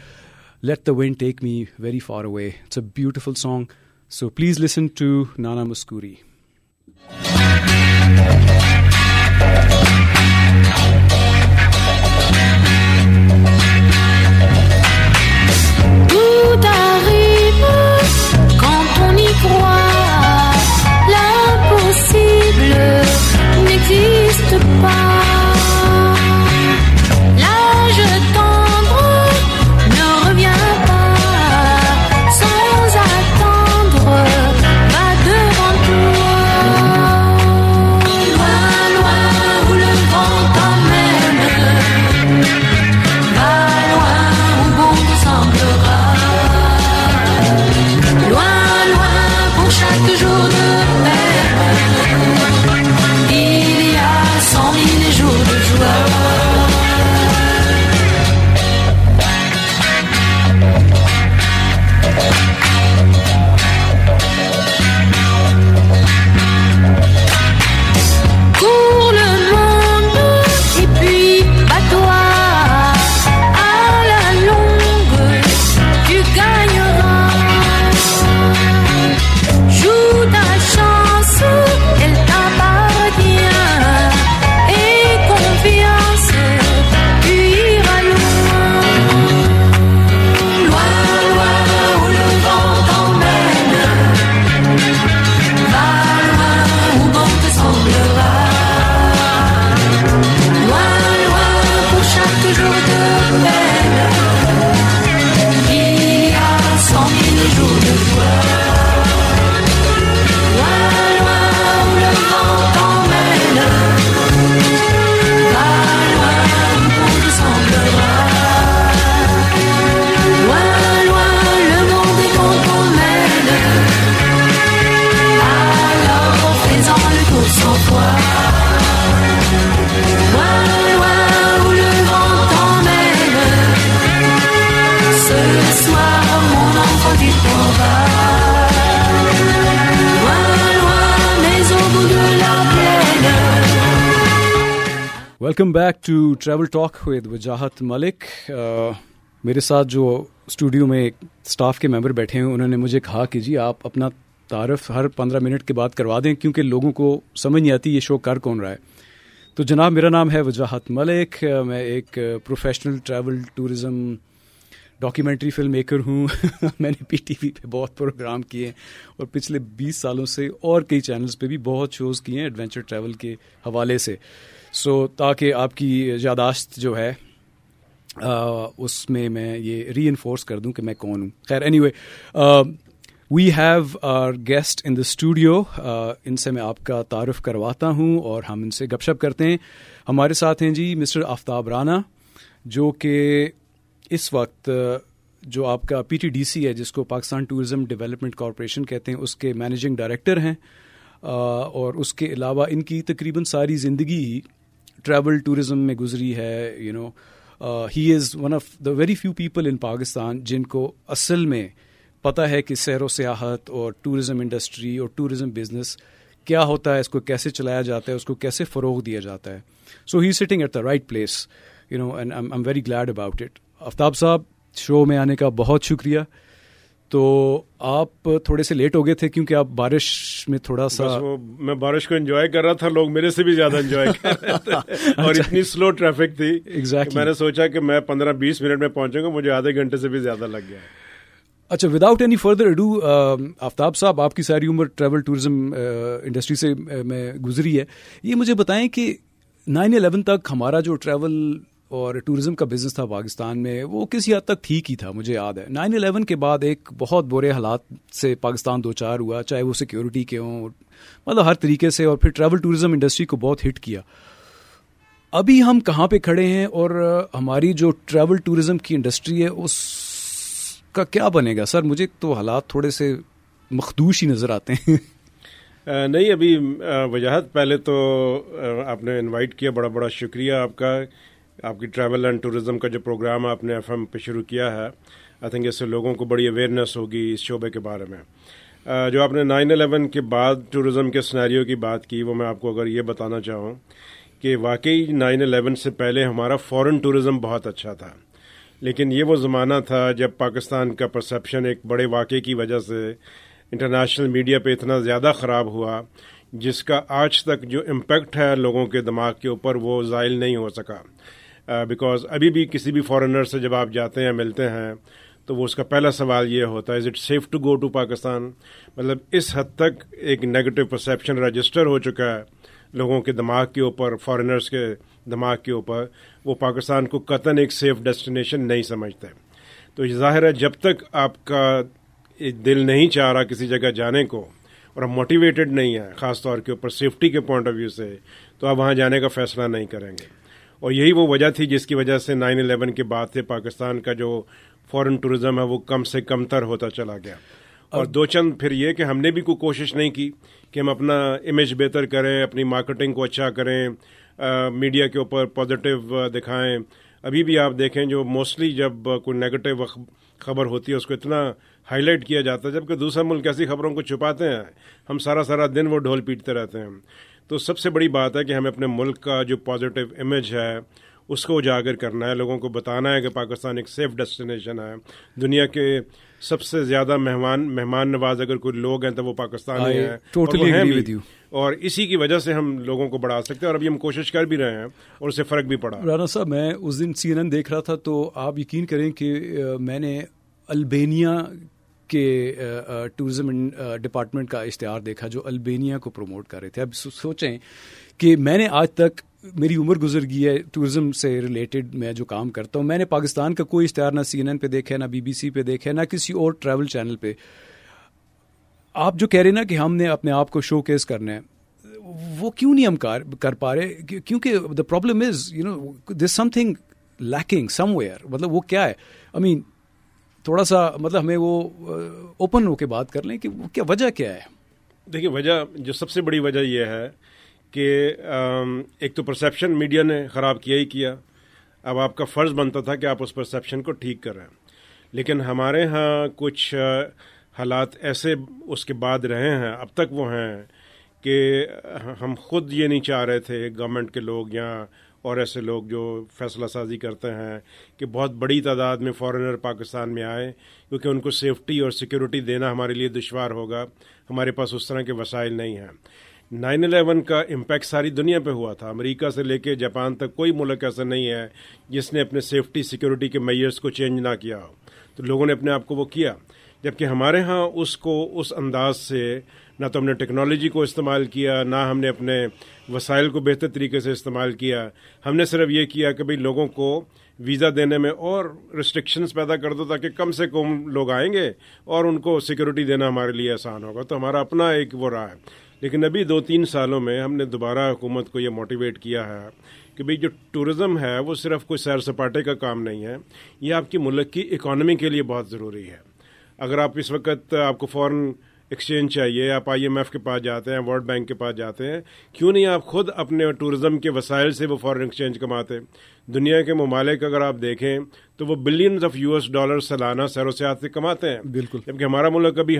let the wind take me very far away it's a beautiful song so please listen to Nana Mouskouri back to travel talk with Wajahat Malik میرے ساتھ جو اسٹوڈیو میں اسٹاف کے ممبر بیٹھے ہیں، انہوں نے مجھے کہا کہ جی آپ اپنا تعارف ہر پندرہ منٹ کے بعد کروا دیں، کیونکہ لوگوں کو سمجھ نہیں آتی یہ شو کر کون رہا ہے۔ تو جناب، میرا نام ہے وجاہت ملک، میں ایک professional travel tourism documentary film maker ہوں میں نے پی ٹی وی پہ بہت پروگرام کیے ہیں اور پچھلے بیس سالوں سے اور کئی چینلز پہ بھی بہت شوز کیے ہیں ایڈونچر ٹریول کے حوالے سے۔ سو تاکہ آپ کی یاداشت جو ہے اس میں میں یہ ری انفورس کر دوں کہ میں کون ہوں۔ خیر anyway we have our guest in the studio ان سے میں آپ کا تعارف کرواتا ہوں اور ہم ان سے گپ شپ کرتے ہیں۔ ہمارے ساتھ ہیں جی مسٹر آفتاب رانا، جو کہ اس وقت جو آپ کا پی ٹی ڈی سی ہے، جس کو پاکستان ٹورزم ڈیولپمنٹ کارپوریشن کہتے ہیں، اس کے مینیجنگ ڈائریکٹر ہیں اور اس کے علاوہ ان کی تقریباً ساری زندگی ہی ٹریول ٹورزم میں گزری ہے you know he is one of the very few people in Pakistan جن کو اصل میں پتہ ہے کہ سیر و سیاحت اور ٹورزم انڈسٹری اور ٹورزم بزنس کیا ہوتا ہے، اس کو کیسے چلایا جاتا ہے، اس کو کیسے فروغ دیا جاتا ہے۔ So he sitting at the right place you know and I'm very glad about it Aftab Sahab show میں آنے کا بہت شکریہ۔ تو آپ تھوڑے سے لیٹ ہو گئے تھے کیونکہ آپ بارش میں تھوڑا سا میں بارش کو انجوائے کر رہا تھا لوگ میرے سے بھی زیادہ انجوائے کر رہے تھے۔ اور اچھا۔ اتنی سلو ٹریفک تھی میں نے سوچا کہ میں پندرہ بیس منٹ میں پہنچوں گا مجھے آدھے گھنٹے سے بھی زیادہ لگ گیا۔ اچھا without any further ado Aftab Sahab آپ کی ساری عمر ٹریول ٹوریزم انڈسٹری سے میں گزری ہے۔ یہ مجھے بتائیں کہ نائن الیون تک ہمارا جو ٹریول اور ٹورزم کا بزنس تھا پاکستان میں، وہ کسی حد تک ٹھیک ہی تھا، مجھے یاد ہے۔ نائن الیون کے بعد ایک بہت برے حالات سے پاکستان دو چار ہوا، چاہے وہ سیکیورٹی کے ہوں مطلب ہر طریقے سے، اور پھر ٹریول ٹوریزم انڈسٹری کو بہت ہٹ کیا۔ ابھی ہم کہاں پہ کھڑے ہیں اور ہماری جو ٹریول ٹوریزم کی انڈسٹری ہے، اس کا کیا بنے گا؟ سر، مجھے تو حالات تھوڑے سے مخدوش ہی نظر آتے ہیں۔ نہیں، ابھی وجاہت، پہلے تو آپ نے انوائٹ کیا، بڑا بڑا شکریہ آپ کا۔ آپ کی ٹریول اینڈ ٹوریزم کا جو پروگرام آپ نے ایف ایم پہ شروع کیا ہے آئی تھنک اس سے لوگوں کو بڑی اویئرنیس ہوگی اس شعبے کے بارے میں. جو آپ نے نائن الیون کے بعد ٹوریزم کے سناریوں کی بات کی، وہ میں آپ کو اگر یہ بتانا چاہوں کہ واقعی نائن الیون سے پہلے ہمارا فورن ٹوریزم بہت اچھا تھا. لیکن یہ وہ زمانہ تھا جب پاکستان کا پرسیپشن ایک بڑے واقعے کی وجہ سے انٹرنیشنل میڈیا پہ اتنا زیادہ خراب ہوا، جس کا آج تک جو امپیکٹ ہے لوگوں کے دماغ کے اوپر وہ زائل نہیں ہو سکا. بیکاز ابھی بھی کسی بھی فارنر سے جب آپ جاتے ہیں، ملتے ہیں، تو وہ اس کا پہلا سوال یہ ہوتا ہے is it safe to go to Pakistan مطلب اس حد تک ایک نیگیٹو پرسیپشن رجسٹر ہو چکا ہے لوگوں کے دماغ کے اوپر فارنرس کے دماغ کے اوپر۔ وہ پاکستان کو قطن ایک سیف ڈیسٹینیشن نہیں سمجھتے۔ تو یہ ظاہر ہے، جب تک آپ کا دل نہیں چاہ رہا کسی جگہ جانے کو، اور آپ موٹیویٹڈ نہیں ہیں، خاص طور کے اوپر سیفٹی کے پوائنٹ آف ویو سے، تو آپ وہاں جانے کا فیصلہ نہیں کریں گے۔ اور یہی وہ وجہ تھی جس کی وجہ سے نائن الیون کے بعد سے پاکستان کا جو فورن ٹوریزم ہے وہ کم سے کم تر ہوتا چلا گیا۔ اور دو چند پھر یہ کہ ہم نے بھی کوئی کوشش نہیں کی کہ ہم اپنا امیج بہتر کریں، اپنی مارکیٹنگ کو اچھا کریں میڈیا کے اوپر پازیٹیو دکھائیں۔ ابھی بھی آپ دیکھیں جو موسٹلی جب کوئی نیگیٹو خبر ہوتی ہے، اس کو اتنا ہائی لائٹ کیا جاتا ہے، جبکہ دوسرا ملک ایسی خبروں کو چھپاتے ہیں، ہم سارا سارا دن وہ ڈھول پیٹتے رہتے ہیں۔ تو سب سے بڑی بات ہے کہ ہمیں اپنے ملک کا جو پازیٹیو امیج ہے اس کو اجاگر کرنا ہے لوگوں کو بتانا ہے کہ پاکستان ایک سیف ڈیسٹینیشن ہے۔ دنیا کے سب سے زیادہ مہمان مہمان نواز اگر کوئی لوگ ہیں تو وہ پاکستان ہیں۔ اور اسی کی وجہ سے ہم لوگوں کو بڑھا سکتے ہیں اور ابھی ہم کوشش کر بھی رہے ہیں اور اس سے فرق بھی پڑا۔ رانا صاحب میں اس دن سی این این دیکھ رہا تھا تو آپ یقین کریں کہ میں نے البینیا کے ٹورزم ڈپارٹمنٹ کا اشتہار دیکھا جو البینیا کو پروموٹ کر رہے تھے۔ اب سوچیں کہ میں نے آج تک میری عمر گزر گئی ہے ٹورزم سے ریلیٹڈ میں جو کام کرتا ہوں، میں نے پاکستان کا کوئی اشتہار نہ سی این این پہ دیکھا نہ بی بی سی پہ دیکھا نہ کسی اور ٹریول چینل پہ۔ آپ جو کہہ رہے نا کہ ہم نے اپنے آپ کو شو کیس کرنا ہے، وہ کیوں نہیں ہم کر پا رہے؟ کیونکہ the problem is you know this something leaking somewhere مطلب وہ کیا ہے؟ آئی مین تھوڑا سا مطلب ہمیں وہ اوپن ہو کے بات کر لیں کہ کیا وجہ کیا ہے؟ دیکھیے، وجہ جو سب سے بڑی وجہ یہ ہے کہ ایک تو پرسیپشن میڈیا نے خراب کیا ہی کیا۔ اب آپ کا فرض بنتا تھا کہ آپ اس پرسیپشن کو ٹھیک کریں لیکن ہمارے ہاں کچھ حالات ایسے اس کے بعد رہے ہیں، اب تک وہ ہیں کہ ہم خود یہ نہیں چاہ رہے تھے گورنمنٹ کے لوگ یا اور ایسے لوگ جو فیصلہ سازی کرتے ہیں کہ بہت بڑی تعداد میں فارنر پاکستان میں آئے، کیونکہ ان کو سیفٹی اور سیکیورٹی دینا ہمارے لیے دشوار ہوگا۔ ہمارے پاس اس طرح کے وسائل نہیں ہیں۔ نائن الیون کا امپیکٹ ساری دنیا پہ ہوا تھا۔ امریکہ سے لے کے جاپان تک کوئی ملک ایسا نہیں ہے جس نے اپنے سیفٹی سیکیورٹی کے میئرس کو چینج نہ کیا ہو۔ تو لوگوں نے اپنے آپ کو وہ کیا، جبکہ ہمارے ہاں اس کو، اس انداز سے نہ تو ہم نے ٹیکنالوجی کو استعمال کیا، نہ ہم نے اپنے وسائل کو بہتر طریقے سے استعمال کیا۔ ہم نے صرف یہ کیا کہ بھئی لوگوں کو ویزا دینے میں اور ریسٹرکشنز پیدا کر دو تاکہ کم سے کم لوگ آئیں گے اور ان کو سیکورٹی دینا ہمارے لیے آسان ہوگا۔ تو ہمارا اپنا ایک وہ رہا ہے۔ لیکن ابھی دو تین سالوں میں ہم نے دوبارہ حکومت کو یہ موٹیویٹ کیا ہے کہ بھئی جو ٹورزم ہے وہ صرف کوئی سیر سپاٹے کا کام نہیں ہے، یہ آپ کی ملک کی اکانومی کے لیے بہت ضروری ہے۔ اگر آپ اس وقت آپ کو فورن ایکسچینج چاہیے آپ آئی ایم ایف کے پاس جاتے ہیں ورلڈ بینک کے پاس جاتے ہیں کیوں نہیں آپ خود اپنے ٹورزم کے وسائل سے وہ فورن ایکسچینج کماتے؟ دنیا کے ممالک اگر آپ دیکھیں تو وہ billions of U S dollar سالانہ سیر و سیاحت سے کماتے ہیں۔ بالکل۔ جبکہ ہمارا ملک ابھی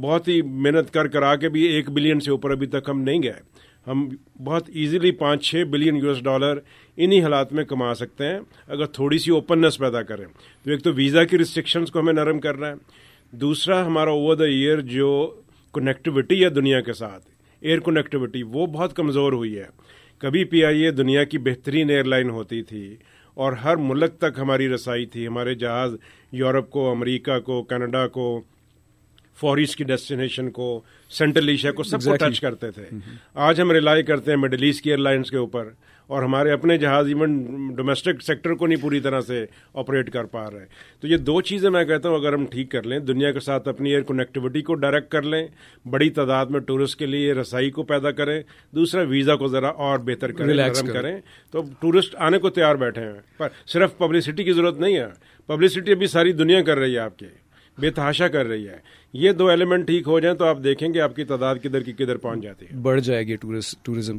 بہت ہی محنت کر کرا کے بھی ایک بلین سے اوپر ابھی تک ہم نہیں گئے۔ ہم بہت ایزیلی پانچ چھ بلین یو ایس ڈالر انہی حالات میں کما سکتے ہیں اگر تھوڑی سی اوپننس پیدا کریں۔ تو ایک تو ویزا کی ریسٹرکشنز کو ہمیں نرم کرنا ہے۔ دوسرا ہمارا اوور دا ایئر جو کنیکٹیوٹی ہے دنیا کے ساتھ ایئر کنیکٹیوٹی وہ بہت کمزور ہوئی ہے۔ کبھی پی آئی اے دنیا کی بہترین ایئر لائن ہوتی تھی اور ہر ملک تک ہماری رسائی تھی۔ ہمارے جہاز یورپ کو امریکہ کو کینیڈا کو فوریس کی ڈیسٹینیشن کو سینٹرل ایشیا کو سب کو ٹچ کرتے تھے۔ آج ہم ریلائی کرتے ہیں مڈل ایسٹ کی ایئر لائنس کے اوپر۔ اور ہمارے اپنے جہاز ایون ڈومیسٹک سیکٹر کو نہیں پوری طرح سے آپریٹ کر پا رہے تو یہ دو چیزیں میں کہتا ہوں اگر ہم ٹھیک کر لیں دنیا کے ساتھ اپنی ایئر کنیکٹیوٹی کو ڈائریکٹ کر لیں بڑی تعداد میں ٹورسٹ کے لیے رسائی کو پیدا کریں دوسرا ویزا کو ذرا اور بہتر کریں نرم کریں۔ تو ٹورسٹ آنے کو تیار بیٹھے ہیں۔ پر صرف پبلسٹی کی ضرورت نہیں ہے۔ پبلسٹی ابھی ساری دنیا کر رہی ہے آپ کے بے تحاشا کر رہی ہے۔ یہ دو ایلیمنٹ ٹھیک ہو جائیں تو آپ دیکھیں گے آپ کی تعداد کدھر کی کدھر پہنچ جاتی ہے۔ بڑھ جائے گی ٹورزم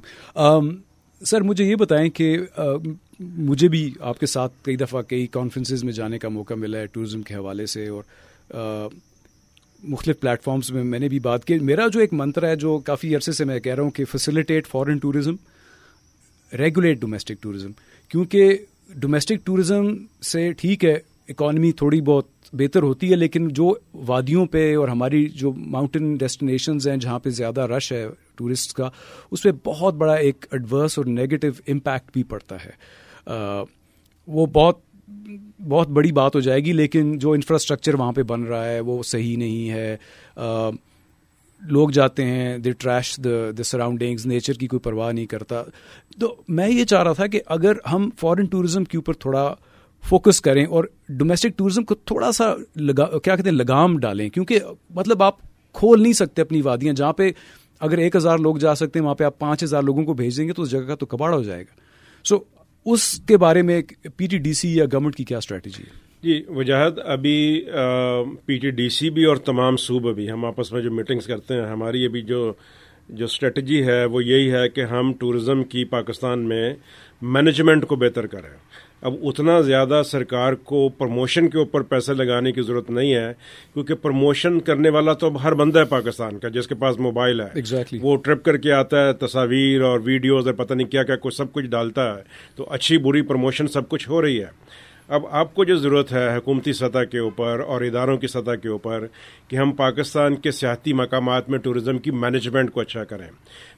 سر، مجھے یہ بتائیں کہ مجھے بھی آپ کے ساتھ کئی دفعہ کئی کانفرنسز میں جانے کا موقع ملا ہے ٹورزم کے حوالے سے اور مختلف پلیٹ فارمز میں میں نے بھی بات کی۔ میرا جو ایک منتر ہے، جو کافی عرصے سے میں کہہ رہا ہوں کہ facilitate foreign tourism regulate domestic tourism کیونکہ ڈومیسٹک ٹورزم سے ٹھیک ہے اکانومی تھوڑی بہت بہتر ہوتی ہے، لیکن جو وادیوں پہ اور ہماری جو ماؤنٹین ڈیسٹینیشنز ہیں، جہاں پہ زیادہ رش ہے ٹورسٹ کا، اس پہ بہت بڑا ایک ایڈورس اور نیگیٹو امپیکٹ بھی پڑتا ہے۔ وہ بہت بہت بڑی بات ہو جائے گی، لیکن جو انفراسٹرکچر وہاں پہ بن رہا ہے، وہ صحیح نہیں ہے۔ لوگ جاتے ہیں they trash the the surroundings nature کی کوئی پرواہ نہیں کرتا۔ تو میں یہ چاہ رہا تھا کہ اگر ہم فارن ٹوریزم کے اوپر تھوڑا فوکس کریں اور ڈومیسٹک ٹوریزم کو تھوڑا سا لگا، کیا کہتے ہیں، لگام ڈالیں۔ کیونکہ مطلب آپ کھول نہیں سکتے اپنی وادیاں، جہاں پہ اگر ایک ہزار لوگ جا سکتے ہیں وہاں پہ آپ پانچ ہزار لوگوں کو بھیج دیں گے تو اس جگہ کا تو کباڑ ہو جائے گا۔ سو so, اس کے بارے میں پی ٹی ڈی سی یا گورنمنٹ کی کیا اسٹریٹجی ہے؟ جی وجاہت ابھی پی ٹی ڈی سی بھی اور تمام صوبہ بھی ہم آپس میں جو میٹنگز کرتے ہیں ہماری ابھی جو جو اسٹریٹجی ہے وہ یہی ہے کہ ہم ٹورزم کی پاکستان میں مینجمنٹ کو بہتر کریں۔ اب اتنا زیادہ سرکار کو پروموشن کے اوپر پیسے لگانے کی ضرورت نہیں ہے کیونکہ پروموشن کرنے والا تو اب ہر بندہ ہے پاکستان کا جس کے پاس موبائل ہے۔ Exactly. وہ ٹرپ کر کے آتا ہے تصاویر اور ویڈیوز اور پتہ نہیں کیا کیا کچھ سب کچھ ڈالتا ہے۔ تو اچھی بری پروموشن سب کچھ ہو رہی ہے۔ اب آپ کو جو ضرورت ہے حکومتی سطح کے اوپر اور اداروں کی سطح کے اوپر کہ ہم پاکستان کے سیاحتی مقامات میں ٹورزم کی مینجمنٹ کو اچھا کریں۔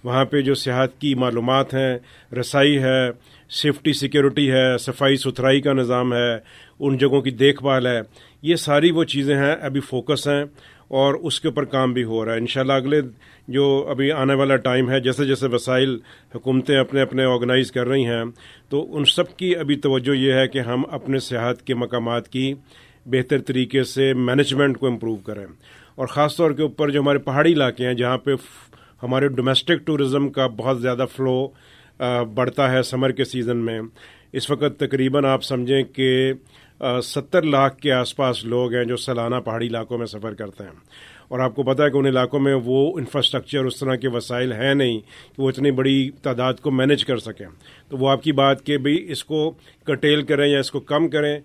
وہاں پہ جو سیاحت کی معلومات ہیں رسائی ہے سیفٹی سیکورٹی ہے، صفائی، ستھرائی کا نظام ہے، ان جگہوں کی دیکھ بھال ہے، یہ ساری وہ چیزیں ہیں، ابھی فوکس ہیں اور اس کے اوپر کام بھی ہو رہا ہے۔ انشاءاللہ اگلے جو ابھی آنے والا ٹائم ہے، جیسے جیسے وسائل، حکومتیں اپنے اپنے آرگنائز کر رہی ہیں، تو ان سب کی ابھی توجہ یہ ہے کہ ہم اپنے سیاحت کے مقامات کی بہتر طریقے سے مینجمنٹ کو امپروو کریں۔ اور خاص طور کے اوپر جو ہمارے پہاڑی علاقے ہیں، جہاں پہ ہمارے ڈومیسٹک ٹورزم کا بہت زیادہ فلو بڑھتا ہے سمر کے سیزن میں۔ اس وقت تقریباً آپ سمجھیں کہ ستر لاکھ کے آس پاس لوگ ہیں جو سالانہ پہاڑی علاقوں میں سفر کرتے ہیں۔ اور آپ کو پتا ہے کہ ان علاقوں میں وہ انفراسٹرکچر اس طرح کے وسائل ہیں نہیں کہ وہ اتنی بڑی تعداد کو مینج کر سکیں۔ تو وہ آپ کی بات کہ بھئی اس کو کٹیل کریں یا اس کو کم کریں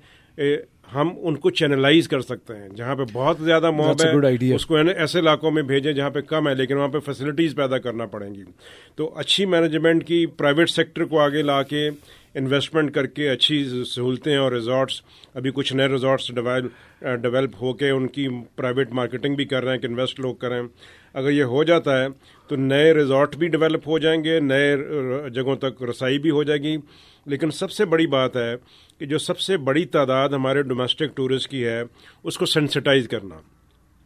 ہم ان کو چینلائز کر سکتے ہیں۔ جہاں پہ بہت زیادہ موب ہے اس کو ایسے علاقوں میں بھیجیں جہاں پہ کم ہے لیکن وہاں پہ فیسلٹیز پیدا کرنا پڑیں گی۔ تو اچھی مینجمنٹ کی پرائیویٹ سیکٹر کو آگے لا کے انویسٹمنٹ کر کے اچھی سہولتیں اور ریزورٹس ابھی کچھ نئے ریزورٹس ڈیولپ ہو کے ان کی پرائیویٹ مارکیٹنگ بھی کر رہے ہیں کہ انویسٹ لوگ کریں۔ اگر یہ ہو جاتا ہے تو نئے ریزورٹ بھی ڈیولپ ہو جائیں گے نئے جگہوں تک رسائی بھی ہو جائے گی۔ لیکن سب سے بڑی بات ہے کہ جو سب سے بڑی تعداد ہمارے ڈومیسٹک ٹورسٹ کی ہے اس کو سینسٹائز کرنا۔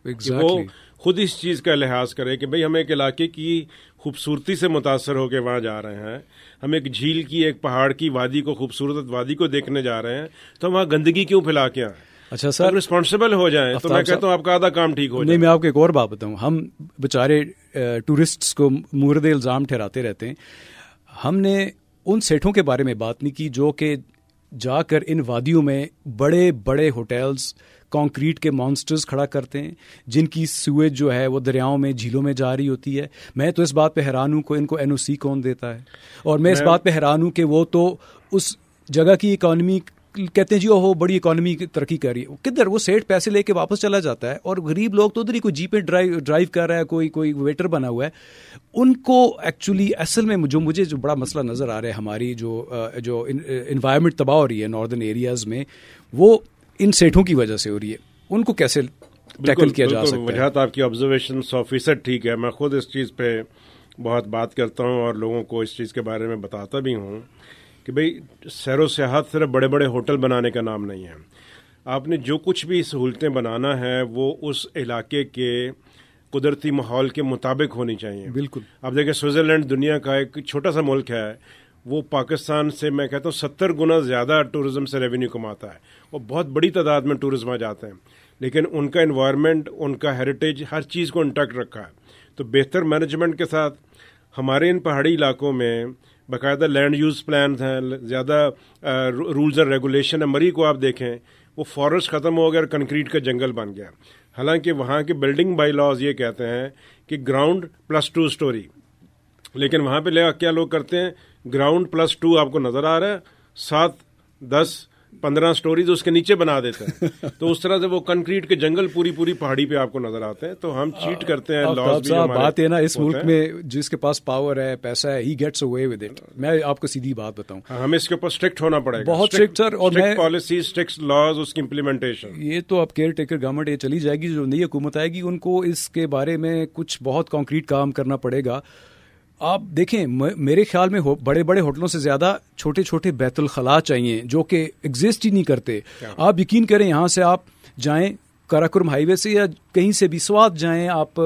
exactly. وہ خود اس چیز کا لحاظ کرے کہ بھئی ہم ایک علاقے کی خوبصورتی سے متاثر ہو کے وہاں جا رہے ہیں ہم ایک جھیل کی ایک پہاڑ کی وادی کو خوبصورت وادی کو دیکھنے جا رہے ہیں تو وہاں گندگی کیوں پھیلا کے آئیں اچھا سر ریسپانسبل ہو جائیں تو میں کہتا ہوں آپ کا آدھا کام ٹھیک ہو نہیں میں آپ کو ایک اور بات بتاؤں۔ ہم بےچارے ٹورسٹ کو مورد الزام ٹھہراتے رہتے ہیں۔ ہم نے ان سیٹوں کے بارے میں بات نہیں کی جو کہ جا کر ان وادیوں میں بڑے بڑے ہوٹلز کانکریٹ کے مانسٹرز کھڑا کرتے ہیں جن کی سویج جو ہے وہ دریاؤں میں جھیلوں میں جا رہی ہوتی ہے۔ میں تو اس بات پہ حیران ہوں کو ان کو این او سی کون دیتا ہے؟ اور میں اس بات پہ حیران ہوں کہ وہ تو اس جگہ کی اکانومی کہتے ہیں جی وہ بڑی اکانومی ترقی کر رہی ہے۔ کدھر وہ سیٹ پیسے لے کے واپس چلا جاتا ہے اور غریب لوگ تو ادھر ہی کوئی جی پہ ڈرائیو کر رہا ہے کوئی کوئی ویٹر بنا ہوا ہے۔ ان کو ایکچولی اصل میں جو مجھے جو بڑا مسئلہ نظر آ رہا ہے ہماری جو جو انوائرمنٹ تباہ ہو رہی ہے ناردرن ایریاز میں وہ ان سیٹوں کی وجہ سے ہو رہی ہے۔ ان کو کیسے ٹیکل کیا جا سکتا ہے؟ آپ کی آبزرویشن سو فیصد ٹھیک ہے۔ میں خود اس چیز پہ بہت بات کرتا ہوں اور لوگوں کو اس چیز کے بارے میں بتاتا بھی ہوں۔ کہ بھئی سیر و سیاحت صرف بڑے بڑے ہوٹل بنانے کا نام نہیں ہے۔ آپ نے جو کچھ بھی سہولتیں بنانا ہے وہ اس علاقے کے قدرتی ماحول کے مطابق ہونی چاہیے۔ بالکل۔ آپ دیکھیں سوئٹزرلینڈ دنیا کا ایک چھوٹا سا ملک ہے۔ وہ پاکستان سے میں کہتا ہوں ستر گنا زیادہ ٹورزم سے ریونیو کماتا ہے۔ وہ بہت بڑی تعداد میں ٹورزم آ جاتے ہیں۔ لیکن ان کا انوائرمنٹ ان کا ہیریٹیج ہر چیز کو انٹیکٹ رکھا ہے۔ تو بہتر مینجمنٹ کے ساتھ ہمارے ان پہاڑی علاقوں میں باقاعدہ لینڈ یوز پلانز ہیں، زیادہ رولز اینڈ ریگولیشن ہے مری کو آپ دیکھیں، وہ فارسٹ ختم ہو گیا اور کنکریٹ کا جنگل بن گیا۔ حالانکہ وہاں کے بلڈنگ بائی لاز یہ کہتے ہیں کہ گراؤنڈ پلس ٹو اسٹوری لیکن وہاں پہ لے، کیا لوگ کرتے ہیں؟ گراؤنڈ پلس ٹو آپ کو نظر آ رہا ہے۔ سات، دس پندرہ سٹوریز اس کے نیچے بنا دیتے ہیں۔ تو اس طرح سے وہ کنکریٹ کے جنگل پوری پوری پہاڑی پہ آپ کو نظر آتے ہیں۔ تو ہم چیٹ کرتے ہیں بات ہے نا اس ملک میں جس کے پاس پاور ہے پیسہ ہے he gets away with it میں آپ کو سیدھی بات بتاؤں۔ ہمیں اس کے اوپر اسٹرکٹ ہونا پڑے گا۔ بہت اسٹرکٹ سر اور پالیسی اسٹرکٹ لاز اس کی امپلیمنٹیشن یہ تو اب کیئر ٹیکر گورنمنٹ یہ چلی جائے گی جو نئی حکومت آئے گی ان کو اس کے بارے میں کچھ بہت کانکریٹ کام کرنا پڑے گا۔ آپ دیکھیں میرے خیال میں بڑے بڑے ہوٹلوں سے زیادہ چھوٹے چھوٹے بیت الخلاء چاہیے جو کہ ایگزسٹ ہی نہیں کرتے۔ آپ یقین کریں یہاں سے آپ جائیں کراکرم ہائی وے سے یا کہیں سے بھی سواد جائیں آپ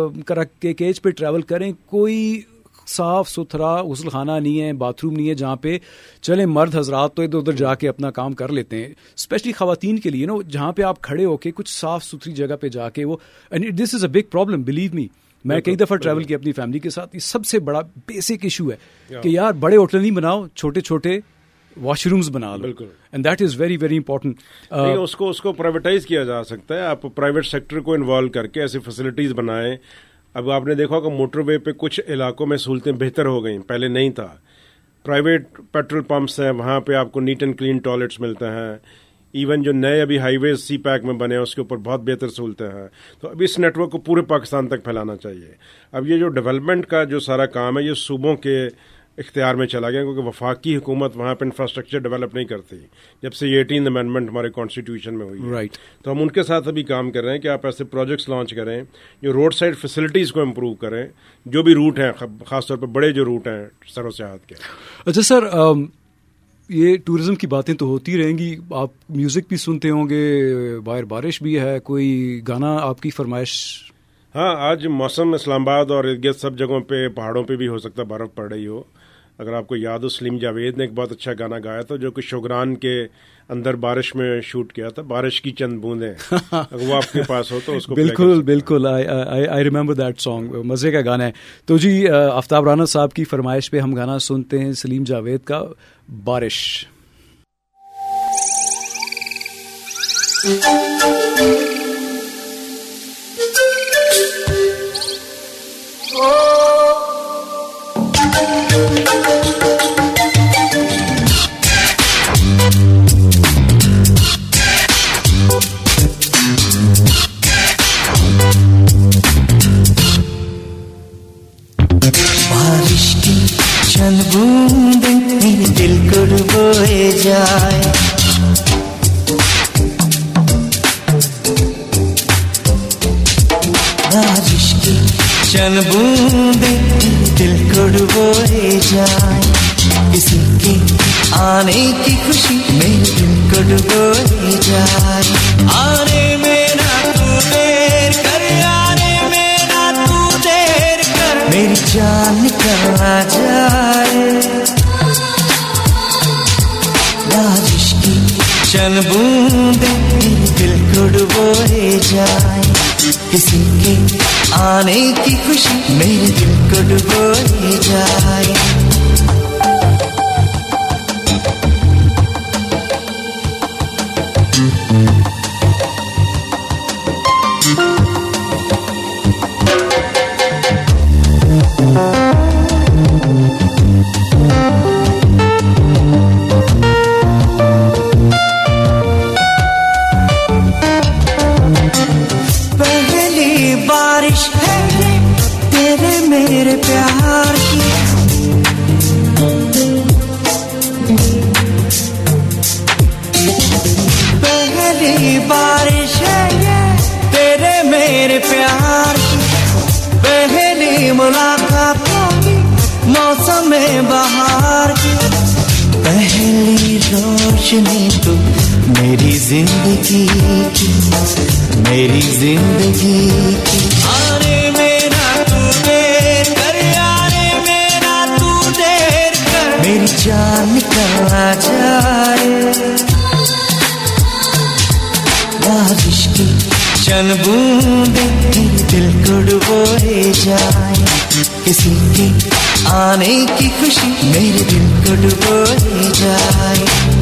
کے کیج پہ ٹریول کریں کوئی صاف ستھرا غسل خانہ نہیں ہے باتھ روم نہیں ہے جہاں پہ چلیں مرد حضرات تو ادھر ادھر جا کے اپنا کام کر لیتے ہیں۔ اسپیشلی خواتین کے لیے نا جہاں پہ آپ کھڑے ہو کے کچھ صاف ستھری جگہ پہ جا کے وہ this is a big problem believe me میں کئی دفعہ ٹریول کیا اپنی فیملی کے ساتھ یہ سب سے بڑا بیسک ایشو ہے کہ یار بڑے ہوٹل نہیں بناؤ چھوٹے چھوٹے واش رومز بنا لو۔ بالکل۔ And that is very very important اس کو اس کو پرائیویٹائز کیا جا سکتا ہے۔ آپ پرائیویٹ سیکٹر کو انوالو کر کے ایسی فیسلٹیز بنائیں۔ اب آپ نے دیکھا کہ موٹر وے پہ کچھ علاقوں میں سہولتیں بہتر ہو گئیں۔ پہلے نہیں تھا۔ پرائیویٹ پیٹرول پمپس ہیں وہاں پہ آپ کو نیٹ اینڈ کلین ٹوائلٹس ملتے ہیں۔ ایون جو نئے ابھی ہائی ویز سی پیک میں بنے ہیں اس کے اوپر بہت بہتر سہولتیں ہیں۔ تو اب اس نیٹ ورک کو پورے پاکستان تک پھیلانا چاہیے۔ اب یہ جو ڈیولپمنٹ کا جو سارا کام ہے یہ صوبوں کے اختیار میں چلا گیا کیونکہ وفاقی حکومت وہاں پہ انفراسٹرکچر ڈیولپ نہیں کرتی جب سے یہ ایٹین امینڈمنٹ ہمارے کانسٹیٹیوشن میں ہوئی رائٹ تو ہم ان کے ساتھ ابھی کام کر رہے ہیں کہ آپ ایسے پروجیکٹس لانچ کریں جو روڈ سائڈ فیسلٹیز کو امپروو کریں جو بھی روٹ ہیں خاص طور پہ بڑے جو روٹ ہیں سر و سیاحت کے۔ اچھا سر یہ ٹوریزم کی باتیں تو ہوتی رہیں گی۔ آپ میوزک بھی سنتے ہوں گے باہر بارش بھی ہے کوئی گانا آپ کی فرمائش؟ ہاں آج موسم اسلام آباد اور ارد سب جگہوں پہ پہاڑوں پہ بھی ہو سکتا ہے برف پڑ رہی ہو۔ اگر آپ کو یاد ہو سلیم جاوید نے ایک بہت اچھا گانا گایا تھا جو کہ شوگران کے اندر بارش میں شوٹ کیا تھا۔ بارش کی چند بوندیں اگر وہ آپ کے پاس ہو تو اس کو بالکل بالکل۔ آئی ریمبر دیٹ سانگ مزے کا گانا ہے۔ تو جی آفتاب رانا صاحب کی فرمائش پہ ہم گانا سنتے ہیں سلیم جاوید کا۔ بارش۔ میرے پیار کی پہلی ملاقات ہوگی موسم بہار کی۔ پہلی روشنی تو میری زندگی کی، میری زندگی کی۔ میرا تو دیر کر میرا تو دیر کر۔ میری جان نکل جائے چند بوند، دل کو ڈبوئے جائیں کسی کے آنے کی خوشی میرے دل کو ڈبوئے جائے۔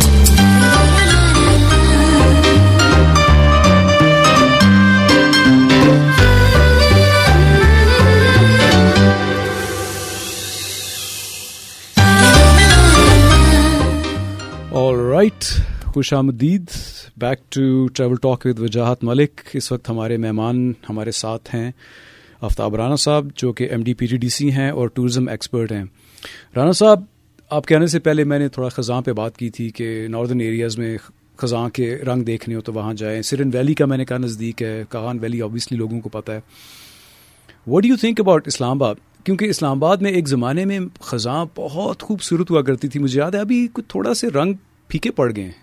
خوش آمدید. Back to travel talk with Wajahat Malik. اس وقت ہمارے مہمان ہمارے ساتھ ہیں آفتاب رانا صاحب جو کہ M D P T D C ہیں اور ٹورزم ایکسپرٹ ہیں. رانا صاحب، آپ کہنے سے پہلے میں نے تھوڑا خزاں پہ بات کی تھی کہ ناردرن ایریاز میں خزاں کے رنگ دیکھنے ہو تو وہاں جائیں. سرن ویلی کا میں نے کہا نزدیک ہے. کہان ویلی آبویسلی لوگوں کو پتہ ہے. What you think about Islamabad کیونکہ اسلام آباد میں ایک زمانے میں خزاں بہت خوبصورت ہوا کرتی تھی. مجھے یاد ہے ابھی کچھ تھوڑا سے رنگ پھیکے پڑ گئے ہیں.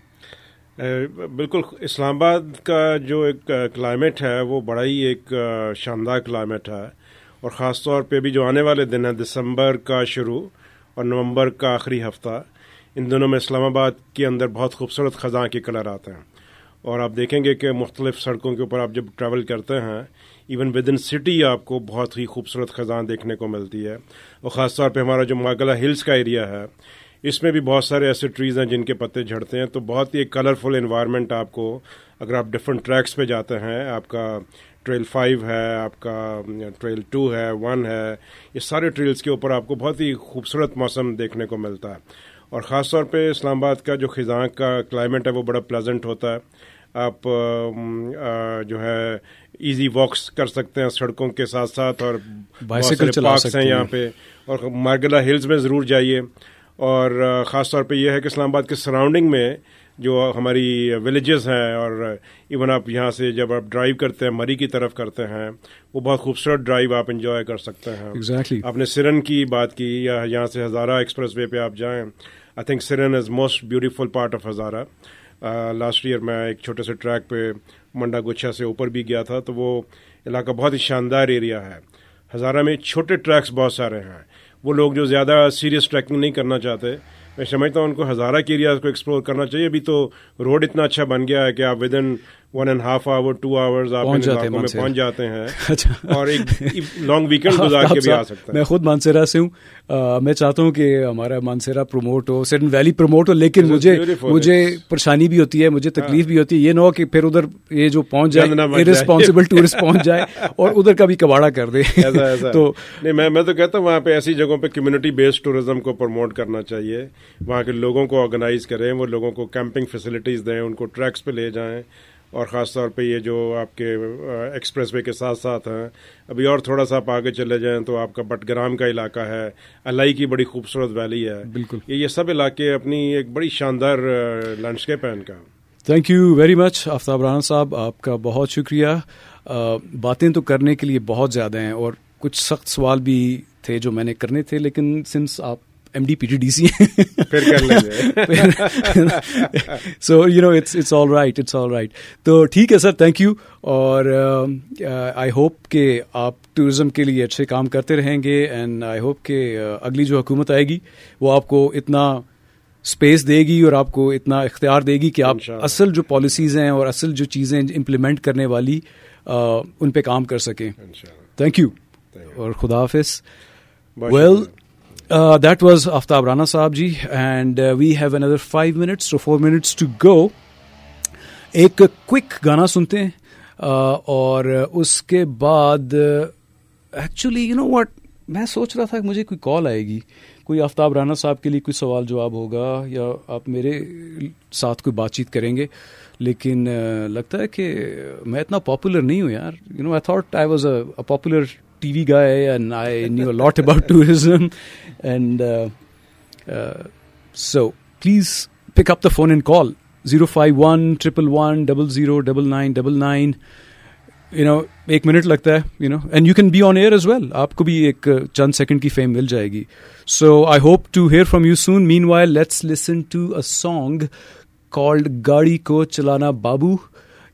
بالکل، اسلام آباد کا جو ایک کلائمیٹ ہے، وہ بڑا ہی ایک شاندار کلائمیٹ ہے۔ اور خاص طور پہ بھی جو آنے والے دن ہیں، دسمبر کا شروع اور نومبر کا آخری ہفتہ، ان دنوں میں اسلام آباد کے اندر بہت خوبصورت خزاں کے کلر آتے ہیں۔ اور آپ دیکھیں گے کہ مختلف سڑکوں کے اوپر آپ جب ٹریول کرتے ہیں ایون ود ان سٹی آپ کو بہت ہی خوبصورت خزاں دیکھنے کو ملتی ہے۔ اور خاص طور پہ ہمارا جو ماگلا ہلز کا ایریا ہے اس میں بھی بہت سارے ایسے ٹریز ہیں جن کے پتے جھڑتے ہیں تو بہت ہی ایک کلرفل انوائرمنٹ آپ کو اگر آپ ڈفرنٹ ٹریکس پہ جاتے ہیں آپ کا ٹریل فائیو ہے آپ کا ٹریل ٹو ہے ون ہے یہ سارے ٹریلس کے اوپر آپ کو بہت ہی خوبصورت موسم دیکھنے کو ملتا ہے۔ اور خاص طور پہ اسلام آباد کا جو خزاں کا کلائمیٹ ہے وہ بڑا پلیزنٹ ہوتا ہے۔ آپ جو ہے ایزی واکس کر سکتے ہیں سڑکوں کے ساتھ ساتھ اور پارکس ہیں یہاں پہ۔ اور مارگلا ہلز میں ضرور جائیے۔ اور خاص طور پہ یہ ہے کہ اسلام آباد کے سراؤنڈنگ میں جو ہماری ولیجز ہیں اور ایون آپ یہاں سے جب آپ ڈرائیو کرتے ہیں مری کی طرف کرتے ہیں وہ بہت خوبصورت ڈرائیو آپ انجوائے کر سکتے ہیں۔ Exactly. آپ نے سرن کی بات کی یا یہاں سے ہزارہ ایکسپریس وے پہ آپ جائیں I think Siran is most beautiful part of Hazara. Last year میں ایک چھوٹے سے ٹریک پہ منڈا گچھا سے اوپر بھی گیا تھا تو وہ علاقہ بہت ہی شاندار ایریا ہے۔ ہزارہ میں چھوٹے ٹریکس بہت سارے ہیں۔ وہ لوگ جو زیادہ سیریس ٹریکنگ نہیں کرنا چاہتے۔ میں سمجھتا ہوں ان کو ہزارہ کے ایریاز کو ایکسپلور کرنا چاہیے۔ ابھی تو روڈ اتنا اچھا بن گیا ہے کہ آپ within one and half hour to hours آپ علاقوں میں پہنچ جاتے ہیں۔ اور ایک لانگ ویکینڈ گزار کے بھی آ سکتے ہیں میں خود مانسیرا سے ہوں۔ میں چاہتا ہوں کہ ہمارا مانسیرا پروموٹ ہو سرن ویلی پروموٹ ہو لیکن مجھے مجھے پریشانی بھی ہوتی ہے مجھے تکلیف بھی ہوتی ہے۔ یہ نہ ہو کہ پھر ادھر یہ جو پہنچ جائے ریسپانسبل ٹورسٹ پہنچ جائے اور ادھر کا بھی کباڑا کر دے۔ تو نہیں میں تو کہتا ہوں وہاں پہ ایسی جگہوں پہ کمیونٹی بیسڈ ٹورزم کو پروموٹ کرنا چاہیے۔ وہاں کے لوگوں کو آرگنائز کریں وہ لوگوں کو کیمپنگ فیسلٹیز دیں ان کو ٹریکس پہ لے جائیں۔ اور خاص طور پہ یہ جو آپ کے ایکسپریس وے کے ساتھ ساتھ ہیں ابھی اور تھوڑا سا آپ آگے چلے جائیں تو آپ کا بٹگرام کا علاقہ ہے الائی کی بڑی خوبصورت ویلی ہے۔ بالکل۔ یہ یہ سب علاقے اپنی ایک بڑی شاندار لینڈسکیپ ہے ان کا۔ Thank you very much Aftab Rana Sahab آپ کا بہت شکریہ۔ باتیں تو کرنے کے لیے بہت زیادہ ہیں اور کچھ سخت سوال بھی تھے جو میں نے کرنے تھے لیکن سنس آپ M D P T D C so you know it's it's all right it's all right تو ٹھیک ہے سر تھینک یو اور آئی ہوپ کہ آپ ٹورزم کے لیے اچھے کام کرتے رہیں گے اینڈ آئی ہوپ کہ اگلی جو حکومت آئے گی وہ آپ کو اتنا اسپیس دے گی اور آپ کو اتنا اختیار دے گی کہ آپ اصل جو پالیسیز ہیں اور اصل جو چیزیں امپلیمنٹ کرنے والی ان پہ کام کر سکیں۔ تھینک یو اور خدا حافظ۔ Well that was Aftab Rana Sahab ji and we have under five minutes to four minutes to go ایک کوئک گانا سنتے ہیں اور اس کے بعد ایکچولی یو نو واٹ میں سوچ رہا تھا کہ مجھے کوئی کال آئے گی کوئی آفتاب رانا صاحب کے لیے کوئی سوال جواب ہوگا یا آپ میرے ساتھ کوئی بات چیت کریں گے لیکن لگتا ہے کہ میں اتنا پاپولر نہیں ہوں یار you know I thought I was a popular T V guy and I knew lot about tourism and so please pick up the phone and call zero five one triple one double zero double nine double nine you know ایک minute لگتا ہے you know and you can be on air as well آپ کو بھی ایک چند second کی fame مل جائے گی so I hope to hear from you soon meanwhile let's listen to a song called گاڑی کو چلانا بابو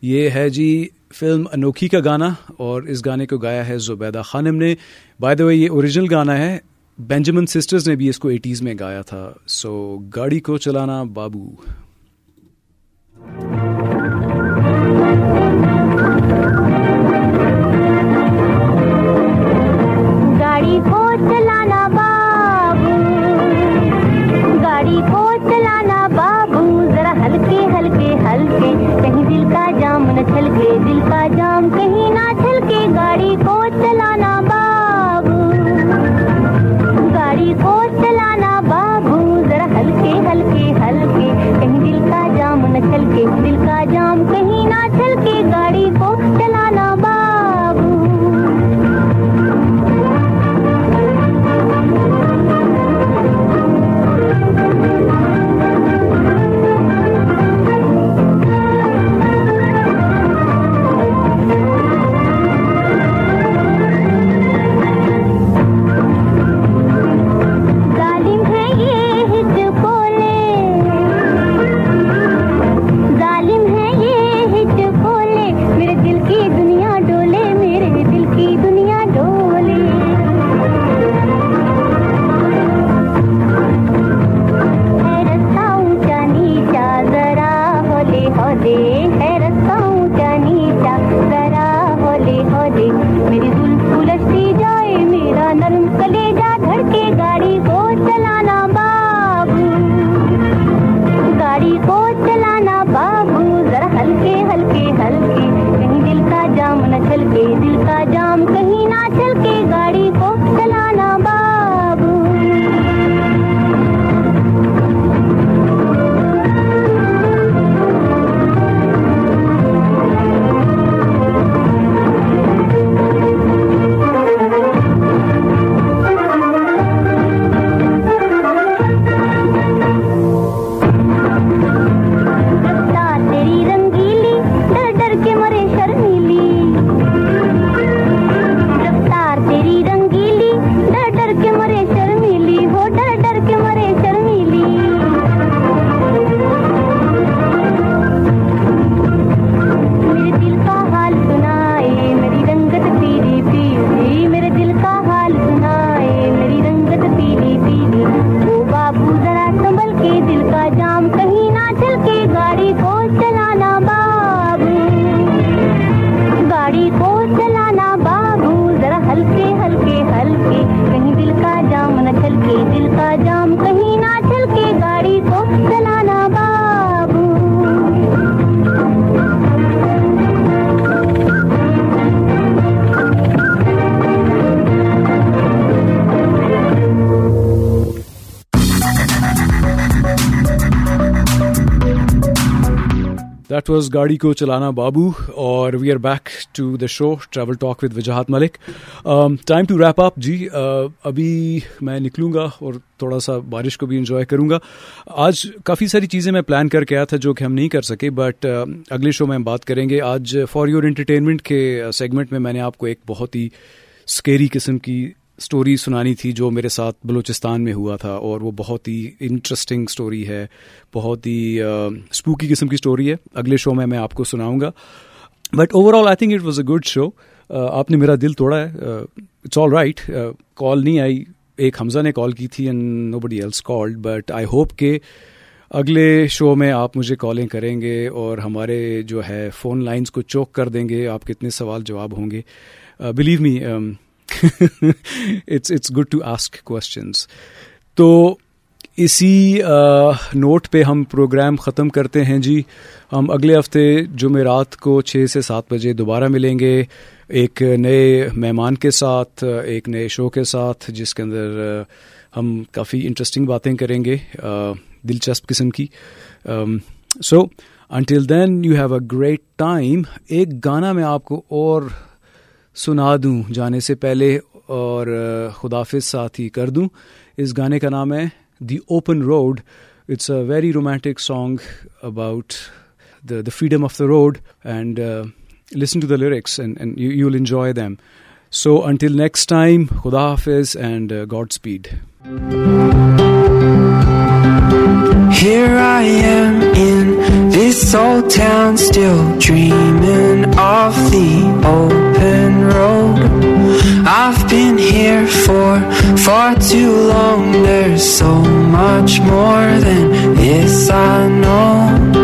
یہ ہے جی فلم انوکھی کا گانا اور اس گانے کو گایا ہے زبیدہ خانم نے۔ بائی دا وے یہ اوریجنل گانا ہے۔ بینجمن سسٹرز نے بھی اس کو ایٹیز میں گایا تھا۔ سو گاڑی کو چلانا بابو۔ دیٹ واز گاڑی کو چلانا بابو اور we are back to the show travel talk with Wajahat Malik. Time to wrap up G uh, ابھی میں نکلوں گا اور تھوڑا سا بارش کو بھی انجوائے کروں گا. آج کافی ساری چیزیں میں پلان کر کے آیا تھا جو کہ ہم نہیں کر سکے بٹ uh, اگلے شو میں ہم بات کریں گے. آج فار یور انٹرٹینمنٹ کے سیگمنٹ میں میں نے آپ کو ایک بہت ہی اسکیری قسم کی اسٹوری سنانی تھی جو میرے ساتھ بلوچستان میں ہوا تھا اور وہ بہت ہی انٹرسٹنگ اسٹوری ہے، بہت ہی اسپوکی قسم کی اسٹوری ہے۔ اگلے شو میں میں آپ کو سناؤں گا۔ But overall I think it was a good show آپ نے میرا دل توڑا ہے۔ اٹس آل رائٹ کال نہیں آئی۔ ایک حمزہ نے کال کی تھی and nobody else called but I hope کہ اگلے شو میں آپ مجھے کالیں کریں گے اور ہمارے جو ہے فون لائنس کو چوک کر دیں گے۔ آپ کتنے سوال جواب ہوں گے۔ Believe me it's it's good to ask questions تو اسی نوٹ پہ ہم پروگرام ختم کرتے ہیں جی۔ ہم اگلے ہفتے جمعرات کو چھ سے سات بجے دوبارہ ملیں گے۔ ایک نئے مہمان کے ساتھ، ایک نئے شو کے ساتھ، جس کے اندر ہم کافی انٹرسٹنگ باتیں کریں گے دلچسپ قسم کی۔ So until then you have a great time ایک گانا میں آپ کو اور سنا دوں، جانے سے پہلے اور خدافظ ساتھ ہی کر دوں۔ اس گانے کا نام ہے the open road. It's a very romantic song about the the freedom of the road and listen to the lyrics and you will enjoy them so until next time خدا حافظ and Godspeed Here I am in this old town, still dreaming of the open road. I've been here for far too long. There's so much more than this I know.